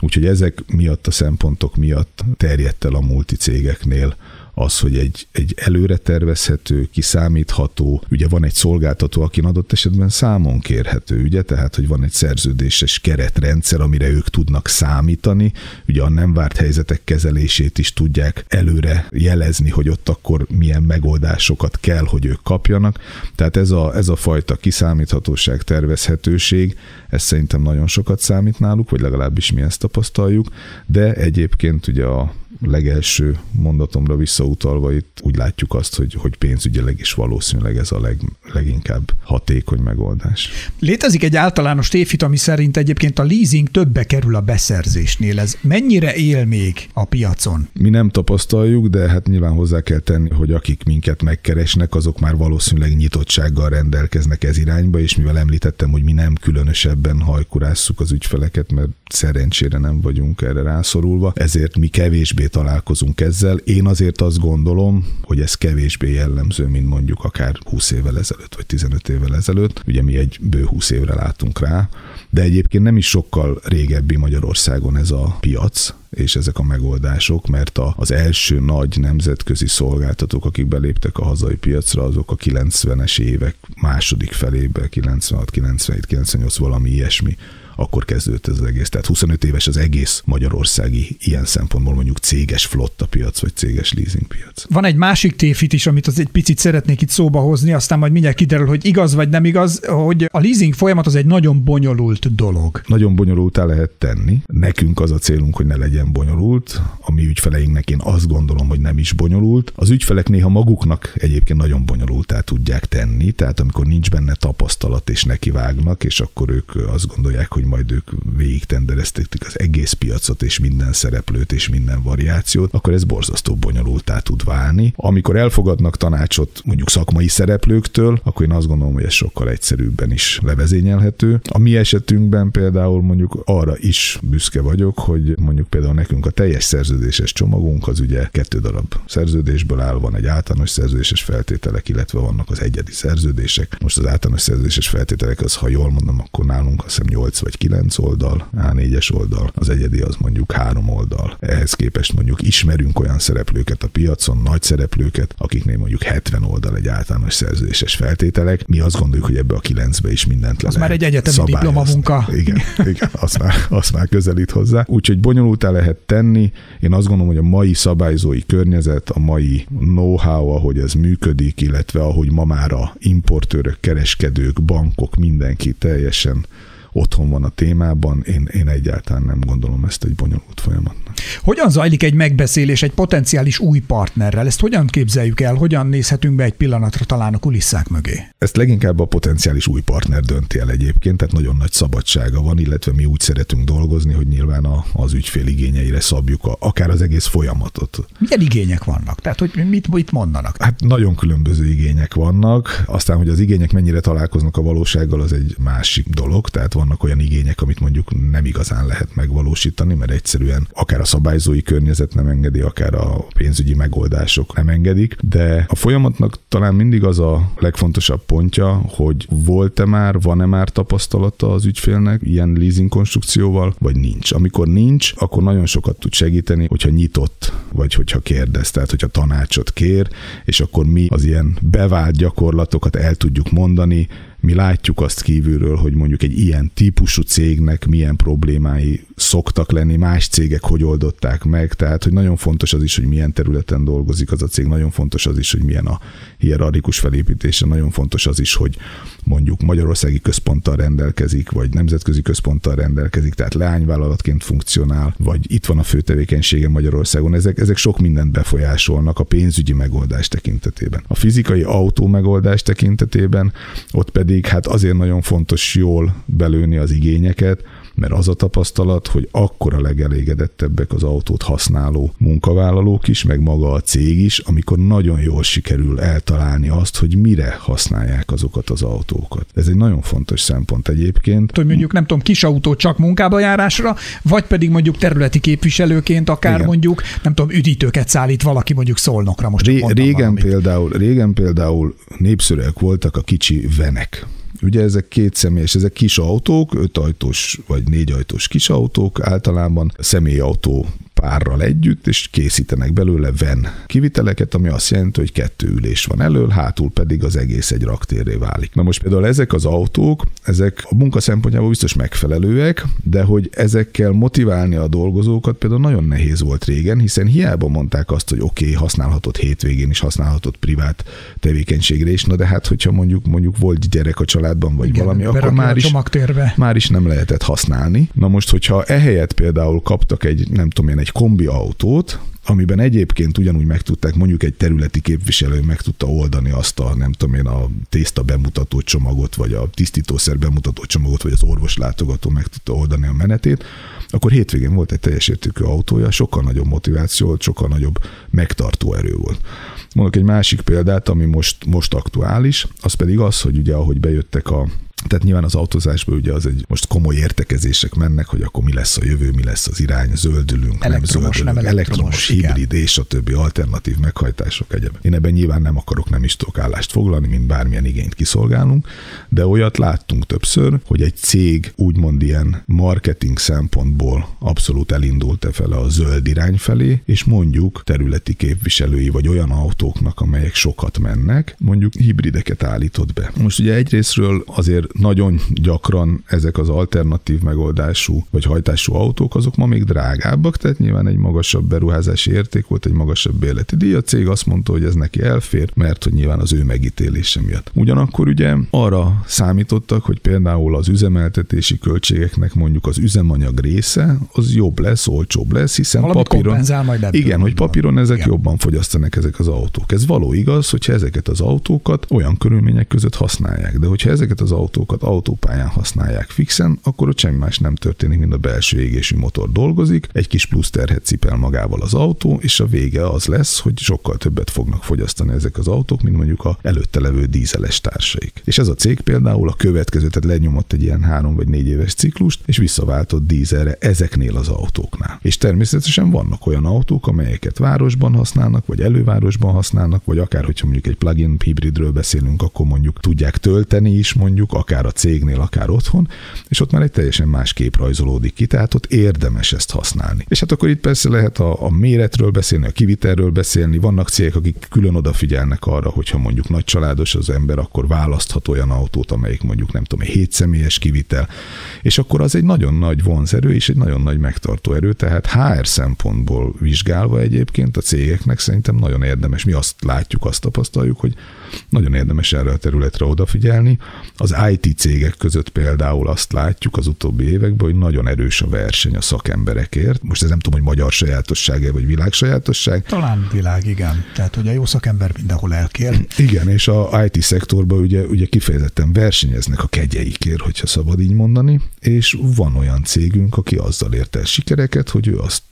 Úgyhogy ezek miatt a szempontok miatt terjedt el a multicégeknél az, hogy egy, egy előre tervezhető, kiszámítható, ugye van egy szolgáltató, aki adott esetben számon kérhető, ugye, tehát, hogy van egy szerződéses keretrendszer, amire ők tudnak számítani, ugye a nem várt helyzetek kezelését is tudják előre jelezni, hogy ott akkor milyen megoldásokat kell, hogy ők kapjanak. Tehát ez a, ez a fajta kiszámíthatóság, tervezhetőség, ez szerintem nagyon sokat számít náluk, vagy legalábbis mi ezt tapasztaljuk, de egyébként ugye a legelső mondatomra visszautalva itt úgy látjuk azt, hogy, hogy pénzügyileg is valószínűleg ez a leg, leginkább hatékony megoldás. Létezik egy általános tévhit, ami szerint egyébként a leasing többe kerül a beszerzésnél. Ez mennyire él még a piacon? Mi nem tapasztaljuk, de hát nyilván hozzá kell tenni, hogy akik minket megkeresnek, azok már valószínűleg nyitottsággal rendelkeznek ez irányba, és mivel említettem, hogy mi nem különösebben hajkurásszuk az ügyfeleket, mert szerencsére nem vagyunk erre rászorulva, ezért mi kevésbé találkozunk ezzel. Én azért azt gondolom, hogy ez kevésbé jellemző, mint mondjuk akár 20 évvel ezelőtt, vagy 15 évvel ezelőtt. Ugye mi egy bő 20 évre látunk rá, de egyébként nem is sokkal régebbi Magyarországon ez a piac, és ezek a megoldások, mert az első nagy nemzetközi szolgáltatók, akik beléptek a hazai piacra, azok a 90-es évek második felébe, 96, 97, 98, valami ilyesmi akkor kezdődött ez az egész. Tehát 25 éves az egész magyarországi ilyen szempontból mondjuk céges flotta piac, vagy céges leasing piac. Van egy másik tévhit is, amit az egy picit szeretnék itt szóba hozni, aztán majd mindjárt kiderül, hogy igaz vagy nem igaz, hogy a leasing folyamat az egy nagyon bonyolult dolog. Nagyon bonyolultá lehet tenni. Nekünk az a célunk, hogy ne legyen bonyolult. A mi ügyfeleinknek én azt gondolom, hogy nem is bonyolult. Az ügyfelek néha maguknak egyébként nagyon bonyolultá tudják tenni, tehát amikor nincs benne tapasztalat és nekivágnak, és akkor ők azt gondolják, hogy majd ők végig tenderezték az egész piacot és minden szereplőt és minden variációt, akkor ez borzasztó bonyolultá tud válni. Amikor elfogadnak tanácsot mondjuk szakmai szereplőktől, akkor én azt gondolom, hogy ez sokkal egyszerűbben is levezényelhető. A mi esetünkben például mondjuk arra is büszke vagyok, hogy mondjuk például nekünk a teljes szerződéses csomagunk az ugye kettő darab szerződésből áll, van egy általános szerződéses feltételek, illetve vannak az egyedi szerződések. Most az általános szerződéses feltételek az, ha jól mondom, akkor nálunk azt hiszem 8 vagy 9 oldal, A4-es oldal, az egyedi az mondjuk három oldal. Ehhez képest mondjuk ismerünk olyan szereplőket a piacon, nagy szereplőket, akiknél mondjuk 70 oldal egy általános szerződéses feltételek. Mi azt gondoljuk, hogy ebbe a kilencbe is mindent le Az már egy egyetemi diplomamunka. Igen, igen azt, már, azt már közelít hozzá. Úgyhogy bonyolultá lehet tenni. Én azt gondolom, hogy a mai szabályzói környezet, a mai know-how, ahogy ez működik, illetve ahogy ma már a importőrök, kereskedők, bankok, mindenki teljesen otthon van a témában, én, én egyáltalán nem gondolom ezt egy bonyolult folyamatnak. Hogyan zajlik egy megbeszélés egy potenciális új partnerrel? Ezt hogyan képzeljük el? Hogyan nézhetünk be egy pillanatra talán a kulisszák mögé? Ezt leginkább a potenciális új partner dönti el egyébként, tehát nagyon nagy szabadsága van, illetve mi úgy szeretünk dolgozni, hogy nyilván a, az ügyfél igényeire szabjuk a, akár az egész folyamatot. Milyen igények vannak? Tehát, hogy mit, mit mondanak? Hát nagyon különböző igények vannak. Aztán, hogy az igények mennyire találkoznak a valósággal, az egy másik dolog. Tehát vannak olyan igények, amit mondjuk nem igazán lehet megvalósítani, mert egyszerűen akár a szabályzói környezet nem engedi, akár a pénzügyi megoldások nem engedik, de a folyamatnak talán mindig az a legfontosabb pontja, hogy volt-e már, van-e már tapasztalata az ügyfélnek ilyen leasing konstrukcióval, vagy nincs. Amikor nincs, akkor nagyon sokat tud segíteni, hogyha nyitott, vagy hogyha kérdez, tehát hogyha tanácsot kér, és akkor mi az ilyen bevált gyakorlatokat el tudjuk mondani, mi látjuk azt kívülről, hogy mondjuk egy ilyen típusú cégnek milyen problémái szoktak lenni, más cégek hogy oldották meg, tehát hogy nagyon fontos az is, hogy milyen területen dolgozik az a cég, nagyon fontos az is, hogy milyen a hierarchikus felépítése, nagyon fontos az is, hogy mondjuk magyarországi központtal rendelkezik, vagy nemzetközi központtal rendelkezik, tehát leányvállalatként funkcionál, vagy itt van a fő tevékenysége Magyarországon. Ezek, ezek sok mindent befolyásolnak a pénzügyi megoldás tekintetében. A fizikai autó megoldás tekintetében ott pedig hát azért nagyon fontos jól belőni az igényeket, mert az a tapasztalat, hogy akkor a legelégedettebbek az autót használó munkavállalók is, meg maga a cég is, amikor nagyon jól sikerül eltalálni azt, hogy mire használják azokat az autókat. Ez egy nagyon fontos szempont egyébként. Hogy mondjuk nem tudom, kis autó csak munkába járásra, vagy pedig mondjuk területi képviselőként akár Igen. mondjuk, nem tudom, üdítőket szállít valaki mondjuk szolnokra most. Ré- régen, például, régen például népszerűek voltak a kicsi venek Ugye ezek két személyes, ezek kis autók, öt ajtós vagy négy ajtós kis autók, általában személyautó párral együtt, és készítenek belőle ven kiviteleket, ami azt jelenti, hogy kettő ülés van elől, hátul pedig az egész egy raktérré válik. Na most például ezek az autók, ezek a munka szempontjából biztos megfelelőek, de hogy ezekkel motiválni a dolgozókat például nagyon nehéz volt régen, hiszen hiába mondták azt, hogy oké, okay, használhatod hétvégén is, használhatod privát tevékenységre is, na de hát, hogyha mondjuk mondjuk volt gyerek a családban, vagy Igen, valami, akkor már is, már is nem lehetett használni. Na most, hogyha ehelyett például kaptak egy, nem tudom én, egy kombi autót, amiben egyébként ugyanúgy meg tudták, mondjuk egy területi képviselő meg tudta oldani azt a, nem tudom én, a tészta bemutató csomagot, vagy a tisztítószer bemutató csomagot, vagy az orvos látogató meg tudta oldani a menetét, akkor hétvégén volt egy teljes értékű autója, sokkal nagyobb motiváció, sokkal nagyobb megtartó erő volt. Mondok egy másik példát, ami most, most aktuális, az pedig az, hogy ugye ahogy bejöttek a tehát nyilván az autózásban ugye az egy most komoly értekezések mennek, hogy akkor mi lesz a jövő, mi lesz az irány, zöldülünk, elektromos, nem zöldülünk, nem elektromos, hibrid és a többi alternatív meghajtások egyebek. Én ebben nyilván nem akarok, nem is tudok állást foglalni, mint bármilyen igényt kiszolgálunk, de olyat láttunk többször, hogy egy cég úgymond ilyen marketing szempontból abszolút elindult e fele a zöld irány felé, és mondjuk területi képviselői vagy olyan autóknak, amelyek sokat mennek, mondjuk hibrideket állított be. Most ugye egyrésztről azért azért nagyon gyakran ezek az alternatív megoldású vagy hajtású autók, azok ma még drágábbak, tehát nyilván egy magasabb beruházási érték volt, egy magasabb bérleti díj. A cég azt mondta, hogy ez neki elfér, mert hogy nyilván az ő megítélése miatt. Ugyanakkor ugye arra számítottak, hogy például az üzemeltetési költségeknek mondjuk az üzemanyag része az jobb lesz, olcsóbb lesz, hiszen Valamit papíron. majd Igen, hogy papíron ezek Igen. jobban fogyasztanak ezek az autók. Ez való igaz, hogyha ezeket az autókat olyan körülmények között használják. De hogyha ezeket az autókat autópályán használják fixen, akkor ott semmi más nem történik, mint a belső égésű motor dolgozik, egy kis plusz terhet cipel magával az autó, és a vége az lesz, hogy sokkal többet fognak fogyasztani ezek az autók, mint mondjuk a előtte levő dízeles társaik. És ez a cég például a következő, tehát lenyomott egy ilyen három vagy négy éves ciklust, és visszaváltott dízelre ezeknél az autóknál. És természetesen vannak olyan autók, amelyeket városban használnak, vagy elővárosban használnak, vagy akár, hogyha mondjuk egy plug-in hibridről beszélünk, akkor mondjuk tudják tölteni is mondjuk, akár a cégnél, akár otthon, és ott már egy teljesen más kép rajzolódik ki, tehát ott érdemes ezt használni. És hát akkor itt persze lehet a, a méretről beszélni, a kivitelről beszélni, vannak cégek, akik külön odafigyelnek arra, hogyha mondjuk nagy családos az ember, akkor választhat olyan autót, amelyik mondjuk nem tudom, egy 7 személyes kivitel, és akkor az egy nagyon nagy vonzerő és egy nagyon nagy megtartó erő, tehát HR szempontból vizsgálva egyébként a cégeknek szerintem nagyon érdemes. Mi azt látjuk, azt tapasztaljuk, hogy nagyon érdemes erre a területre odafigyelni. Az IT cégek között például azt látjuk az utóbbi években, hogy nagyon erős a verseny a szakemberekért. Most ez nem tudom, hogy magyar sajátosság vagy világ sajátosság. Talán világ, igen. Tehát, hogy a jó szakember mindenhol elkér. Igen, és a IT szektorban ugye, ugye kifejezetten versenyeznek a kegyeikért, hogyha szabad így mondani, és van olyan cégünk, aki azzal ért el sikereket, hogy ő azt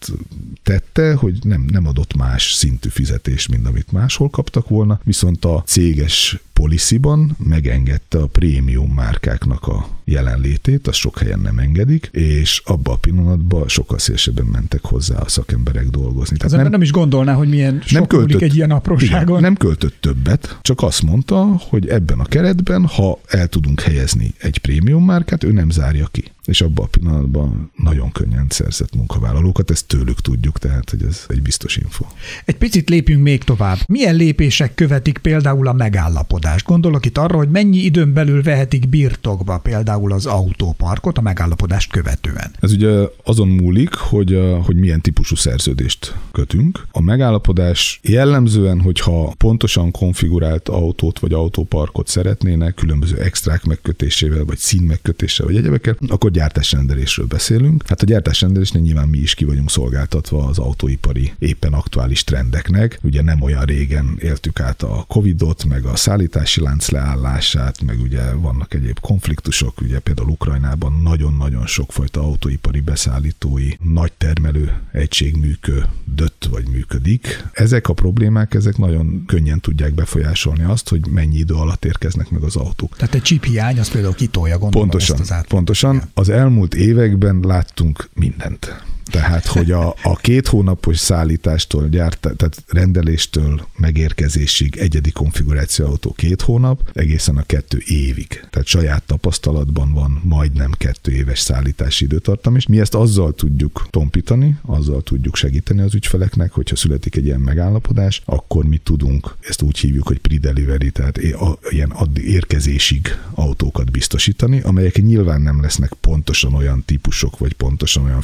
tette, hogy nem, nem adott más szintű fizetést, mint amit máshol kaptak volna, viszont a céges policyban megengedte a prémium márkáknak a jelenlétét, azt sok helyen nem engedik, és abba a pillanatban sokkal szélesebben mentek hozzá a szakemberek dolgozni. Az ember nem is gondolná, hogy milyen sok nem költött, egy ilyen apróságon. Igen, nem költött többet, csak azt mondta, hogy ebben a keretben, ha el tudunk helyezni egy prémium márkát, ő nem zárja ki és abban a pillanatban nagyon könnyen szerzett munkavállalókat, ezt tőlük tudjuk, tehát hogy ez egy biztos info. Egy picit lépjünk még tovább. Milyen lépések követik például a megállapodást? Gondolok itt arra, hogy mennyi időn belül vehetik birtokba például az autóparkot a megállapodást követően. Ez ugye azon múlik, hogy, hogy milyen típusú szerződést kötünk. A megállapodás jellemzően, hogyha pontosan konfigurált autót vagy autóparkot szeretnének, különböző extrák megkötésével, vagy szín megkötésével, vagy egyebekkel, akkor gyártásrendelésről beszélünk. Hát a gyártásrendelésnél nyilván mi is ki vagyunk szolgáltatva az autóipari éppen aktuális trendeknek. Ugye nem olyan régen éltük át a Covidot, meg a szállítási lánc leállását, meg ugye vannak egyéb konfliktusok, ugye például Ukrajnában nagyon-nagyon sokfajta autóipari beszállítói nagy termelő egység működött vagy működik. Ezek a problémák, ezek nagyon könnyen tudják befolyásolni azt, hogy mennyi idő alatt érkeznek meg az autók. Tehát egy chip hiány, az például kitolja gondolom pontosan, ezt az át. Pontosan. Az elmúlt években láttunk mindent. Tehát, hogy a, a két hónapos szállítástól, gyárt, tehát rendeléstől megérkezésig egyedi konfiguráció autó két hónap, egészen a kettő évig. Tehát saját tapasztalatban van majdnem kettő éves szállítási időtartam, és mi ezt azzal tudjuk tompítani, azzal tudjuk segíteni az ügyfeleknek, hogyha születik egy ilyen megállapodás, akkor mi tudunk, ezt úgy hívjuk, hogy pre-delivery, tehát ilyen érkezésig autókat biztosítani, amelyek nyilván nem lesznek pontosan olyan típusok, vagy pontosan olyan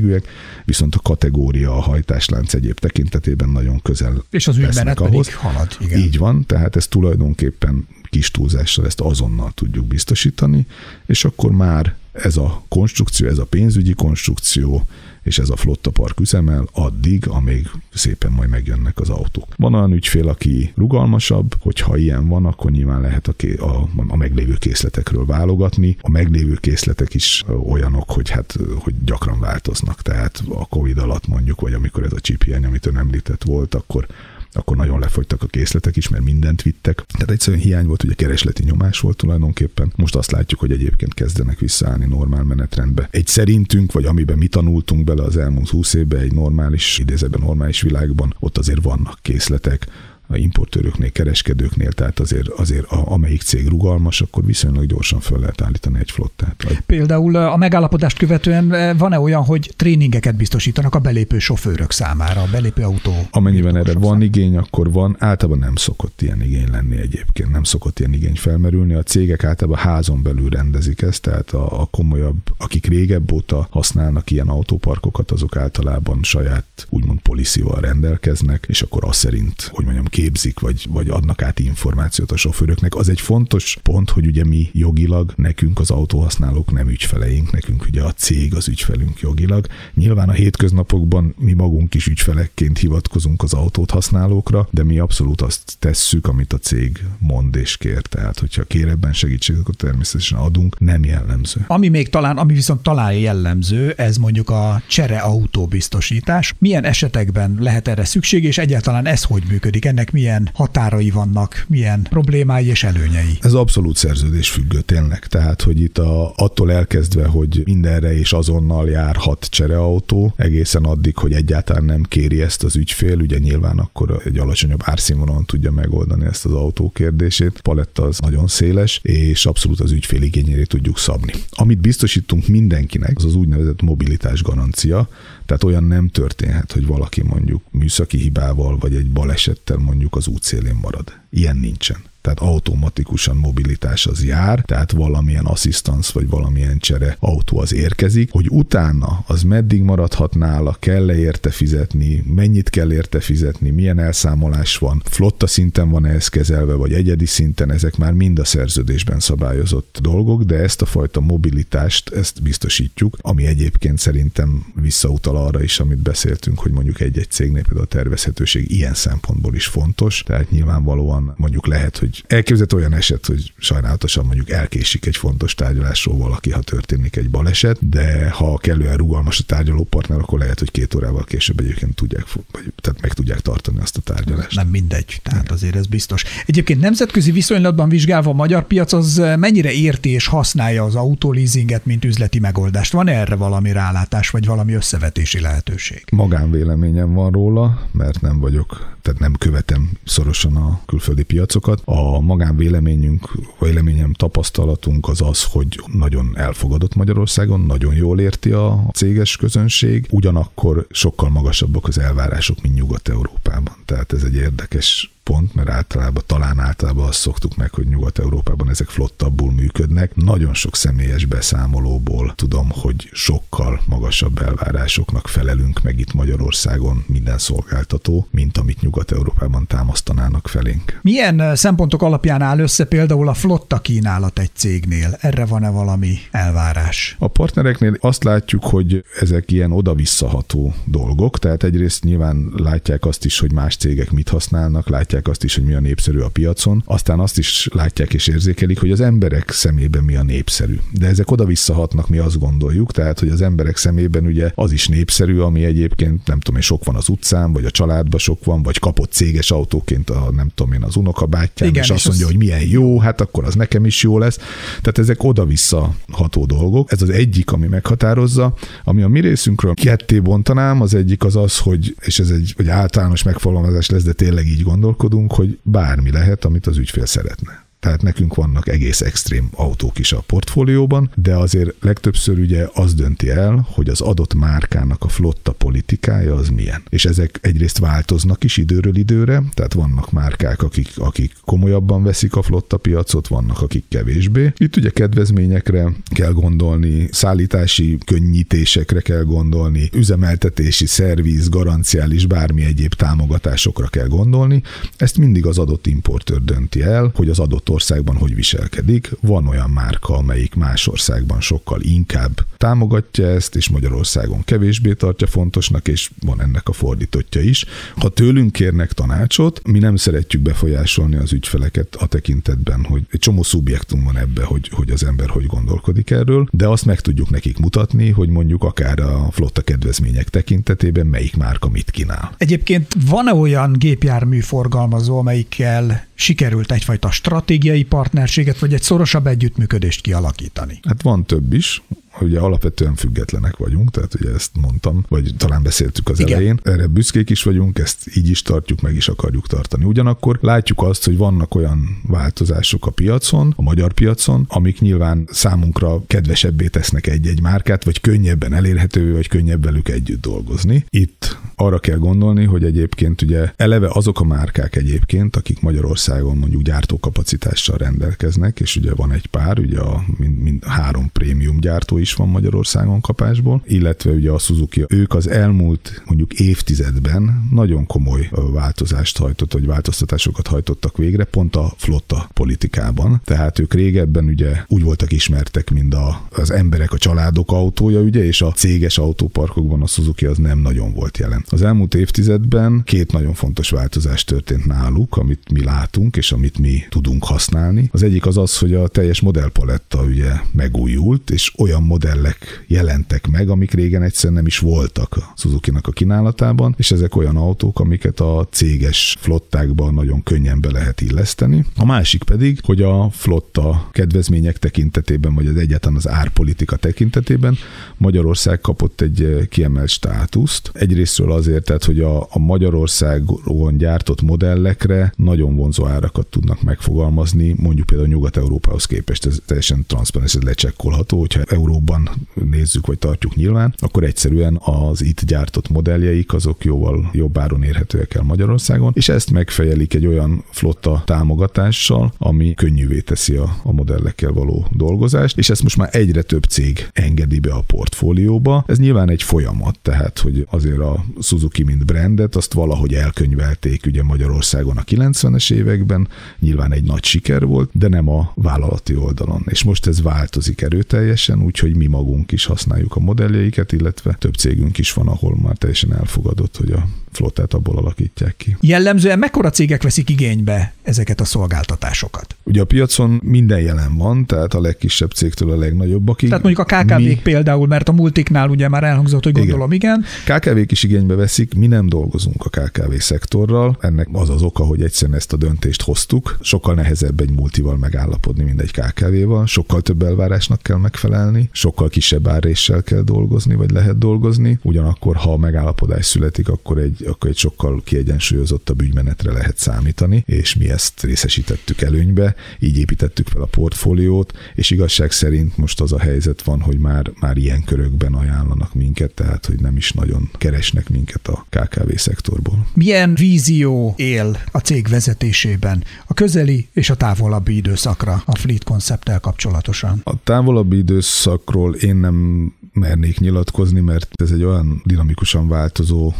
felszereltségűek, viszont a kategória, a hajtáslánc egyéb tekintetében nagyon közel És az ügymenet ahhoz. pedig halad. Igen. Így van, tehát ez tulajdonképpen kis túlzással ezt azonnal tudjuk biztosítani, és akkor már ez a konstrukció, ez a pénzügyi konstrukció, és ez a flotta park üzemel addig, amíg szépen majd megjönnek az autók. Van olyan ügyfél, aki rugalmasabb, hogyha ilyen van, akkor nyilván lehet a, ké- a, a meglévő készletekről válogatni. A meglévő készletek is olyanok, hogy hát hogy gyakran változnak. Tehát a Covid alatt mondjuk, vagy amikor ez a chip hiány, amit ön említett volt, akkor akkor nagyon lefogytak a készletek is, mert mindent vittek. Tehát egyszerűen hiány volt, ugye keresleti nyomás volt tulajdonképpen. Most azt látjuk, hogy egyébként kezdenek visszaállni normál menetrendbe. Egy szerintünk, vagy amiben mi tanultunk bele az elmúlt húsz évben, egy normális, idézőben normális világban, ott azért vannak készletek, a importőröknél, kereskedőknél, tehát azért, azért a, amelyik cég rugalmas, akkor viszonylag gyorsan fel lehet állítani egy flottát. Például a megállapodást követően van-e olyan, hogy tréningeket biztosítanak a belépő sofőrök számára, a belépő autó? Amennyiben erre van számára. igény, akkor van. Általában nem szokott ilyen igény lenni egyébként, nem szokott ilyen igény felmerülni. A cégek általában házon belül rendezik ezt, tehát a, a komolyabb, akik régebb óta használnak ilyen autóparkokat, azok általában saját úgymond policyval rendelkeznek, és akkor azt szerint, hogy mondjam, képzik, vagy, vagy adnak át információt a sofőröknek. Az egy fontos pont, hogy ugye mi jogilag, nekünk az autóhasználók nem ügyfeleink, nekünk ugye a cég az ügyfelünk jogilag. Nyilván a hétköznapokban mi magunk is ügyfelekként hivatkozunk az autót használókra, de mi abszolút azt tesszük, amit a cég mond és kér. Tehát, hogyha kér ebben segítséget, akkor természetesen adunk, nem jellemző. Ami még talán, ami viszont talán jellemző, ez mondjuk a csere autóbiztosítás. Milyen esetekben lehet erre szükség, és egyáltalán ez hogy működik? Ennek milyen határai vannak, milyen problémái és előnyei? Ez abszolút szerződés függő tényleg. Tehát, hogy itt a, attól elkezdve, hogy mindenre és azonnal járhat csereautó, egészen addig, hogy egyáltalán nem kéri ezt az ügyfél, ugye nyilván akkor egy alacsonyabb árszínvonalon tudja megoldani ezt az autó kérdését. Paletta az nagyon széles, és abszolút az ügyfél igényére tudjuk szabni. Amit biztosítunk mindenkinek, az az úgynevezett mobilitás garancia, tehát olyan nem történhet, hogy valaki mondjuk műszaki hibával vagy egy balesettel mondjuk az útszélén marad. Ilyen nincsen tehát automatikusan mobilitás az jár, tehát valamilyen asszisztans vagy valamilyen csere autó az érkezik, hogy utána az meddig maradhat nála, kell-e érte fizetni, mennyit kell érte fizetni, milyen elszámolás van, flotta szinten van ez kezelve, vagy egyedi szinten, ezek már mind a szerződésben szabályozott dolgok, de ezt a fajta mobilitást, ezt biztosítjuk, ami egyébként szerintem visszautal arra is, amit beszéltünk, hogy mondjuk egy-egy cégnél például a tervezhetőség ilyen szempontból is fontos, tehát nyilvánvalóan mondjuk lehet, hogy hogy elképzelhető olyan eset, hogy sajnálatosan mondjuk elkésik egy fontos tárgyalásról valaki, ha történik egy baleset, de ha kellően rugalmas a tárgyalópartner, akkor lehet, hogy két órával később egyébként tudják, vagy, tehát meg tudják tartani azt a tárgyalást. Nem mindegy, tehát azért ez biztos. Egyébként nemzetközi viszonylatban vizsgálva a magyar piac az mennyire érti és használja az autoleasinget, mint üzleti megoldást? Van erre valami rálátás, vagy valami összevetési lehetőség? Magánvéleményem van róla, mert nem vagyok, tehát nem követem szorosan a külföldi piacokat. A a magánvéleményünk, véleményem, tapasztalatunk az az, hogy nagyon elfogadott Magyarországon, nagyon jól érti a céges közönség, ugyanakkor sokkal magasabbak az elvárások, mint Nyugat-Európában. Tehát ez egy érdekes pont, mert általában, talán általában azt szoktuk meg, hogy Nyugat-Európában ezek flottabbul működnek. Nagyon sok személyes beszámolóból tudom, hogy sokkal magasabb elvárásoknak felelünk meg itt Magyarországon minden szolgáltató, mint amit Nyugat-Európában támasztanának felénk. Milyen szempontok alapján áll össze például a flotta kínálat egy cégnél? Erre van-e valami elvárás? A partnereknél azt látjuk, hogy ezek ilyen oda-visszaható dolgok, tehát egyrészt nyilván látják azt is, hogy más cégek mit használnak, látják látják azt is, hogy mi a népszerű a piacon, aztán azt is látják és érzékelik, hogy az emberek szemében mi a népszerű. De ezek oda-visszahatnak, mi azt gondoljuk, tehát hogy az emberek szemében ugye az is népszerű, ami egyébként nem tudom én, sok van az utcán, vagy a családban sok van, vagy kapott céges autóként a nem tudom én az unokabátyám, Igen, és, és azt mondja, az... hogy milyen jó, hát akkor az nekem is jó lesz. Tehát ezek oda-vissza ható dolgok. Ez az egyik, ami meghatározza, ami a mi részünkről ketté bontanám, az egyik az az, hogy, és ez egy, egy általános megfogalmazás lesz, de tényleg így gondolkodunk, gondolkodunk, hogy bármi lehet, amit az ügyfél szeretne tehát nekünk vannak egész extrém autók is a portfólióban, de azért legtöbbször ugye az dönti el, hogy az adott márkának a flotta politikája az milyen. És ezek egyrészt változnak is időről időre, tehát vannak márkák, akik, akik komolyabban veszik a flotta piacot, vannak, akik kevésbé. Itt ugye kedvezményekre kell gondolni, szállítási könnyítésekre kell gondolni, üzemeltetési, szerviz, garanciális, bármi egyéb támogatásokra kell gondolni. Ezt mindig az adott importőr dönti el, hogy az adott országban hogy viselkedik. Van olyan márka, amelyik más országban sokkal inkább támogatja ezt, és Magyarországon kevésbé tartja fontosnak, és van ennek a fordítottja is. Ha tőlünk kérnek tanácsot, mi nem szeretjük befolyásolni az ügyfeleket a tekintetben, hogy egy csomó szubjektum van ebbe, hogy, hogy az ember hogy gondolkodik erről, de azt meg tudjuk nekik mutatni, hogy mondjuk akár a flotta kedvezmények tekintetében melyik márka mit kínál. Egyébként van-e olyan gépjármű forgalmazó, amelyikkel sikerült egyfajta stratégiai partnerséget, vagy egy szorosabb együttműködést kialakítani? Hát van több is. Ugye alapvetően függetlenek vagyunk, tehát ugye ezt mondtam, vagy talán beszéltük az Igen. elején. Erre büszkék is vagyunk, ezt így is tartjuk, meg is akarjuk tartani. Ugyanakkor látjuk azt, hogy vannak olyan változások a piacon, a magyar piacon, amik nyilván számunkra kedvesebbé tesznek egy-egy márkát, vagy könnyebben elérhető, vagy könnyebb velük együtt dolgozni. Itt arra kell gondolni, hogy egyébként ugye eleve azok a márkák egyébként, akik Magyarországon mondjuk gyártókapacitással rendelkeznek, és ugye van egy pár, ugye a mind, mind három prémium gyártó is van Magyarországon kapásból, illetve ugye a Suzuki, ők az elmúlt mondjuk évtizedben nagyon komoly változást hajtott, vagy változtatásokat hajtottak végre, pont a flotta politikában. Tehát ők régebben ugye úgy voltak ismertek, mint a, az emberek, a családok autója, ugye, és a céges autóparkokban a Suzuki az nem nagyon volt jelen. Az elmúlt évtizedben két nagyon fontos változás történt náluk, amit mi látunk, és amit mi tudunk használni. Az egyik az az, hogy a teljes modellpaletta ugye megújult, és olyan modellek jelentek meg, amik régen egyszerűen nem is voltak a Suzuki-nak a kínálatában, és ezek olyan autók, amiket a céges flottákban nagyon könnyen be lehet illeszteni. A másik pedig, hogy a flotta kedvezmények tekintetében, vagy az egyáltalán az árpolitika tekintetében Magyarország kapott egy kiemelt státuszt. Egyrésztről azért, tehát, hogy a, a Magyarországon gyártott modellekre nagyon vonzó árakat tudnak megfogalmazni, mondjuk például Nyugat-Európához képest ez teljesen transzparens, ez lecsekkolható, hogyha euróban nézzük vagy tartjuk nyilván, akkor egyszerűen az itt gyártott modelljeik azok jóval jobb áron érhetőek el Magyarországon, és ezt megfejelik egy olyan flotta támogatással, ami könnyűvé teszi a, a modellekkel való dolgozást, és ezt most már egyre több cég engedi be a portfólióba. Ez nyilván egy folyamat, tehát hogy azért a Suzuki mint brandet azt valahogy elkönyvelték ugye Magyarországon a 90-es években, nyilván egy nagy siker volt, de nem a vállalati oldalon. És most ez változik erőteljesen, úgyhogy mi magunk is használjuk a modelljeiket, illetve több cégünk is van, ahol már teljesen elfogadott, hogy a flottát abból alakítják ki. Jellemzően mekkora cégek veszik igénybe ezeket a szolgáltatásokat? Ugye a piacon minden jelen van, tehát a legkisebb cégtől a legnagyobbakig. Tehát mondjuk a KKV-k mi... például, mert a multiknál ugye már elhangzott, hogy gondolom, igen. igen. KKV-k is igénybe veszik, mi nem dolgozunk a KKV szektorral. Ennek az az oka, hogy egyszerűen ezt a döntést hoztuk. Sokkal nehezebb egy multival megállapodni, mint egy KKV-val. Sokkal több elvárásnak kell megfelelni, sokkal kisebb áréssel kell dolgozni, vagy lehet dolgozni. Ugyanakkor, ha a megállapodás születik, akkor egy akkor egy sokkal kiegyensúlyozottabb ügymenetre lehet számítani, és mi ezt részesítettük előnybe, így építettük fel a portfóliót, és igazság szerint most az a helyzet van, hogy már, már ilyen körökben ajánlanak minket, tehát hogy nem is nagyon keresnek minket a KKV szektorból. Milyen vízió él a cég vezetésében a közeli és a távolabbi időszakra a Fleet koncepttel kapcsolatosan? A távolabbi időszakról én nem mernék nyilatkozni, mert ez egy olyan dinamikusan változó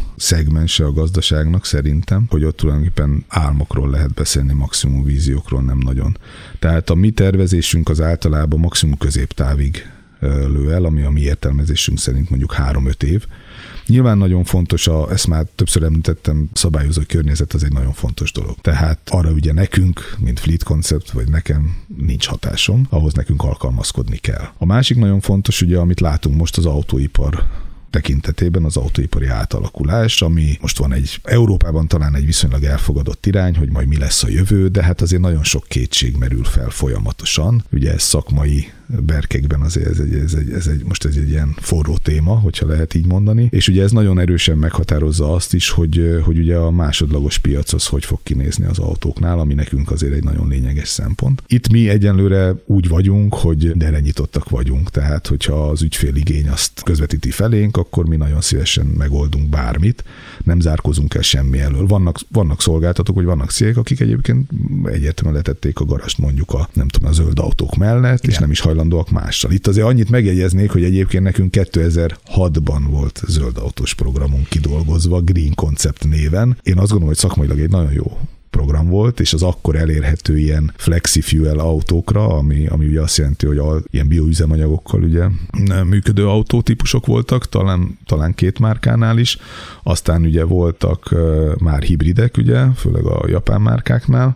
szegmense a gazdaságnak szerintem, hogy ott tulajdonképpen álmokról lehet beszélni, maximum víziókról nem nagyon. Tehát a mi tervezésünk az általában maximum középtávig lő el, ami a mi értelmezésünk szerint mondjuk 3-5 év, Nyilván nagyon fontos, a, ezt már többször említettem, szabályozó környezet az egy nagyon fontos dolog. Tehát arra ugye nekünk, mint Fleet Concept, vagy nekem nincs hatásom, ahhoz nekünk alkalmazkodni kell. A másik nagyon fontos, ugye, amit látunk most az autóipar tekintetében az autóipari átalakulás, ami most van egy Európában talán egy viszonylag elfogadott irány, hogy majd mi lesz a jövő, de hát azért nagyon sok kétség merül fel folyamatosan. Ugye ez szakmai berkekben azért ez egy, ez egy, ez egy, most ez egy ilyen forró téma, hogyha lehet így mondani. És ugye ez nagyon erősen meghatározza azt is, hogy, hogy ugye a másodlagos piac az hogy fog kinézni az autóknál, ami nekünk azért egy nagyon lényeges szempont. Itt mi egyenlőre úgy vagyunk, hogy erre nyitottak vagyunk, tehát hogyha az ügyféligény azt közvetíti felénk, akkor mi nagyon szívesen megoldunk bármit, nem zárkozunk el semmi elől. Vannak, vannak szolgáltatók, vagy vannak cégek, akik egyébként egyértelműen letették a garast mondjuk a, nem tudom, a zöld autók mellett, Igen. és nem is hajlandóak mással. Itt azért annyit megjegyeznék, hogy egyébként nekünk 2006-ban volt zöld autós programunk kidolgozva, Green Concept néven. Én azt gondolom, hogy szakmailag egy nagyon jó program volt, és az akkor elérhető ilyen flexi fuel autókra, ami, ami ugye azt jelenti, hogy a, ilyen bioüzemanyagokkal ugye működő autótípusok voltak, talán, talán két márkánál is, aztán ugye voltak már hibridek, ugye, főleg a japán márkáknál,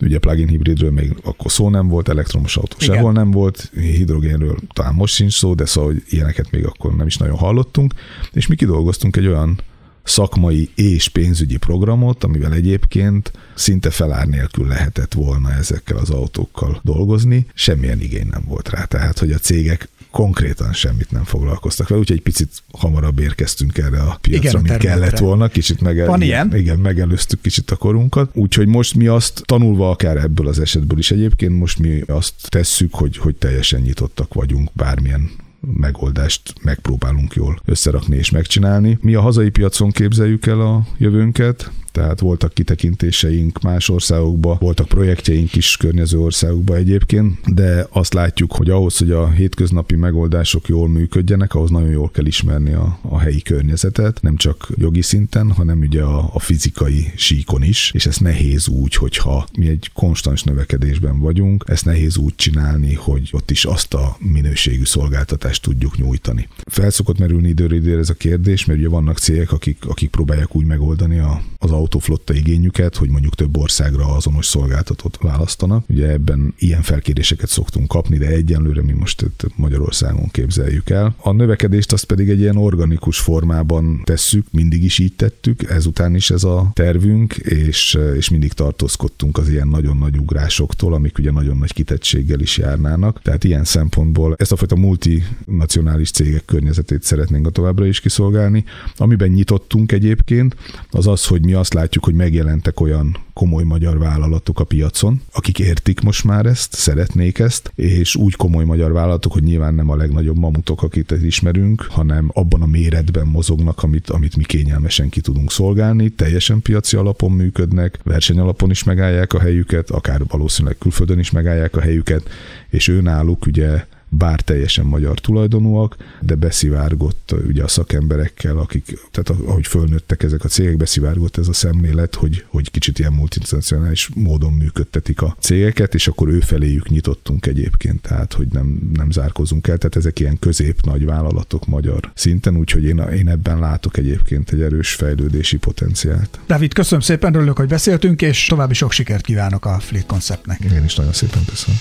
ugye plug-in hibridről még akkor szó nem volt, elektromos autó Igen. sehol nem volt, hidrogénről talán most sincs szó, de szóval hogy ilyeneket még akkor nem is nagyon hallottunk, és mi kidolgoztunk egy olyan szakmai és pénzügyi programot, amivel egyébként szinte felár nélkül lehetett volna ezekkel az autókkal dolgozni, semmilyen igény nem volt rá. Tehát, hogy a cégek konkrétan semmit nem foglalkoztak vele, úgyhogy egy picit hamarabb érkeztünk erre a piacra, igen, mint kellett volna, kicsit meg, Van ilyen? Igen, megelőztük kicsit a korunkat. Úgyhogy most mi azt tanulva akár ebből az esetből is egyébként, most mi azt tesszük, hogy, hogy teljesen nyitottak vagyunk bármilyen megoldást megpróbálunk jól összerakni és megcsinálni. Mi a hazai piacon képzeljük el a jövőnket, tehát voltak kitekintéseink más országokba, voltak projektjeink is környező országokba egyébként, de azt látjuk, hogy ahhoz, hogy a hétköznapi megoldások jól működjenek, ahhoz nagyon jól kell ismerni a, a helyi környezetet, nem csak jogi szinten, hanem ugye a, a fizikai síkon is, és ez nehéz úgy, hogyha mi egy konstans növekedésben vagyunk, ezt nehéz úgy csinálni, hogy ott is azt a minőségű szolgáltatást tudjuk nyújtani. Felszokott merülni időről ez a kérdés, mert ugye vannak cégek, akik, akik próbálják úgy megoldani a, az autóflotta igényüket, hogy mondjuk több országra azonos szolgáltatót választanak. Ugye ebben ilyen felkéréseket szoktunk kapni, de egyenlőre mi most itt Magyarországon képzeljük el. A növekedést azt pedig egy ilyen organikus formában tesszük, mindig is így tettük, ezután is ez a tervünk, és, és mindig tartózkodtunk az ilyen nagyon nagy ugrásoktól, amik ugye nagyon nagy kitettséggel is járnának. Tehát ilyen szempontból ezt a fajta multinacionális cégek környezetét szeretnénk a továbbra is kiszolgálni. Amiben nyitottunk egyébként, az az, hogy mi azt látjuk, hogy megjelentek olyan komoly magyar vállalatok a piacon, akik értik most már ezt, szeretnék ezt, és úgy komoly magyar vállalatok, hogy nyilván nem a legnagyobb mamutok, akit ismerünk, hanem abban a méretben mozognak, amit, amit mi kényelmesen ki tudunk szolgálni, teljesen piaci alapon működnek, versenyalapon is megállják a helyüket, akár valószínűleg külföldön is megállják a helyüket, és ő náluk ugye bár teljesen magyar tulajdonúak, de beszivárgott ugye a szakemberekkel, akik, tehát ahogy fölnőttek ezek a cégek, beszivárgott ez a szemlélet, hogy, hogy kicsit ilyen multinacionális módon működtetik a cégeket, és akkor ő feléjük nyitottunk egyébként, tehát hogy nem, nem zárkozunk el, tehát ezek ilyen közép-nagy vállalatok magyar szinten, úgyhogy én, én ebben látok egyébként egy erős fejlődési potenciált. David, köszönöm szépen, örülök, hogy beszéltünk, és további sok sikert kívánok a Fleet Conceptnek. Én is nagyon szépen köszönöm.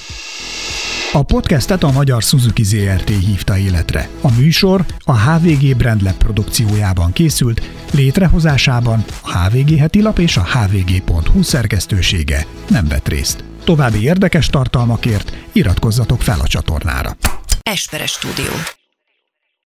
A podcastet a Magyar Suzuki ZRT hívta életre. A műsor a HVG Brandlab produkciójában készült, létrehozásában a HVG heti lap és a hvg.hu szerkesztősége nem vett részt. További érdekes tartalmakért iratkozzatok fel a csatornára. Esperes stúdió.